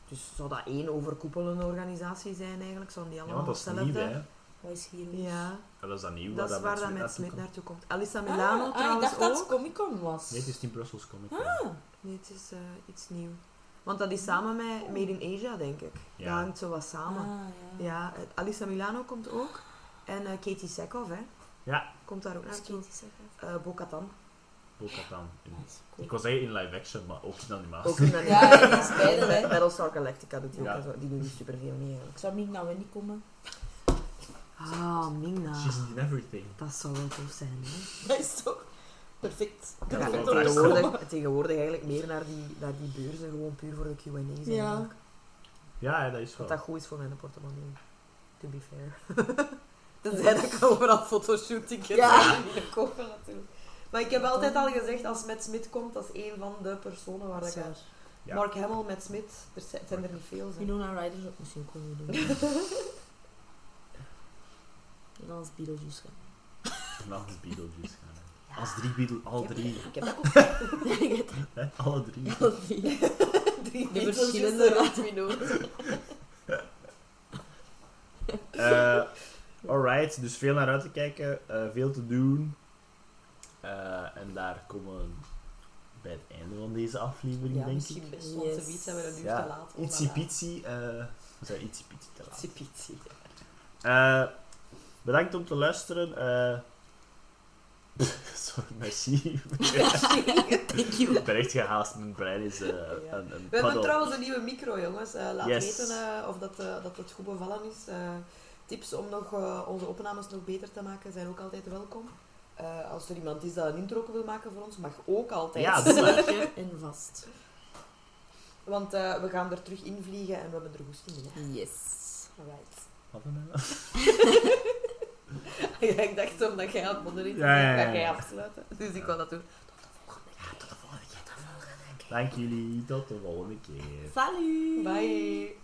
Speaker 3: Dus zou dat één overkoepelende organisatie zijn eigenlijk? Zouden die
Speaker 2: Ja,
Speaker 3: allemaal
Speaker 2: want dat is
Speaker 3: hetzelfde?
Speaker 2: nieuw, hè.
Speaker 4: Wat is hier?
Speaker 3: Ja,
Speaker 2: Ja, dat is dan nieuw.
Speaker 3: dat is waar dat met Smit
Speaker 2: naartoe
Speaker 3: komt. Alissa
Speaker 4: Ah,
Speaker 3: Milano
Speaker 4: ah, ik
Speaker 3: trouwens
Speaker 4: dacht dat
Speaker 3: ook.
Speaker 4: het Comic Con was.
Speaker 2: Nee, het is niet Brussels Comic Con.
Speaker 4: Ah,
Speaker 3: Nee, het is eh, iets nieuw. Want dat is samen met Made in Asia, denk ik.
Speaker 2: Ja.
Speaker 3: Dat hangt zo wat samen.
Speaker 4: ah, ja.
Speaker 3: Ja, Alissa Milano komt ook. En eh, Katie Sekov, hè.
Speaker 2: Ja.
Speaker 3: Komt daar ook
Speaker 4: Dat is
Speaker 3: naartoe.
Speaker 4: Sackhoff.
Speaker 3: Eh Bo-Katan.
Speaker 2: Bo-Katan.
Speaker 4: Cool.
Speaker 2: Ik wil zeggen in live action, maar ook in animatie.
Speaker 3: Ook in dat
Speaker 4: Ja, die is beide, hè.
Speaker 3: Battlestar Galactica doet hij
Speaker 2: Ja.
Speaker 3: ook. zo. Die doen die superveel mee, eigenlijk.
Speaker 4: Ik zou niet naar Wendy komen.
Speaker 3: Ah, Mingna.
Speaker 2: She's in everything.
Speaker 3: Dat zou wel tof zijn, hè.
Speaker 4: Dat is toch perfect.
Speaker 3: Ja,
Speaker 2: dat
Speaker 3: tegenwoordig, eigenlijk meer naar die, naar die beurzen, gewoon puur voor de Q&A's.
Speaker 4: Ja.
Speaker 3: eigenlijk.
Speaker 2: Ja, ja, dat is wel.
Speaker 3: dat goed is voor mijn portemonnee. To be fair. Tenzij dat ik overal fotoshootings
Speaker 4: Ja.
Speaker 3: ja. kopen natuurlijk. Maar ik heb altijd al gezegd, als Matt Smith komt, dat is een van de personen waar ik...
Speaker 2: Ja.
Speaker 3: Mark Hamill, Matt Smith, er zijn, er niet veel. Zijn.
Speaker 4: Winona Ryder zou ik misschien ook wel willen doen. En dan als Beetlejuice gaan.
Speaker 2: En dan is Beetlejuice gaan. Als drie Beetle, al drie.
Speaker 3: Ik heb ook
Speaker 2: Hè? Alle drie.
Speaker 4: Al drie.
Speaker 3: drie
Speaker 4: De verschillende
Speaker 3: Winona.
Speaker 2: Eh, alright, dus veel naar uit te kijken, eh, veel te doen. Eh, en daar komen we bij het einde van deze aflevering,
Speaker 3: Ja,
Speaker 2: denk ik.
Speaker 3: misschien best,
Speaker 4: Yes.
Speaker 3: ze zijn we een uur
Speaker 2: Ja,
Speaker 3: te laat.
Speaker 2: Pitzy. eh, we zijn te laat.
Speaker 3: Pitzy.
Speaker 2: Eh, bedankt om te luisteren. eh sorry, merci.
Speaker 4: Thank you.
Speaker 2: ik ben echt gehaast, mijn brein is eh,
Speaker 3: Ja.
Speaker 2: een, een
Speaker 3: We hebben trouwens een nieuwe micro, jongens. Eh, laat
Speaker 2: Yes.
Speaker 3: weten eh, of dat, eh, dat het goed bevallen is. Tips om nog, eh, onze opnames nog beter te maken zijn ook altijd welkom. Eh, als er iemand is dat een intro wil maken voor ons, mag ook altijd.
Speaker 2: Ja.
Speaker 4: Zeker en vast.
Speaker 3: Want eh, we gaan er terug invliegen en we hebben er goesting in. hè.
Speaker 4: Yes.
Speaker 3: Alright.
Speaker 2: Wat
Speaker 3: ja, ik dacht omdat jij aan het modereren
Speaker 2: Ja, ja, ja,
Speaker 3: ga jij afsluiten. Dus ik wil dat doen.
Speaker 2: Dank jullie, tot de volgende keer.
Speaker 4: Salut.
Speaker 3: Bye.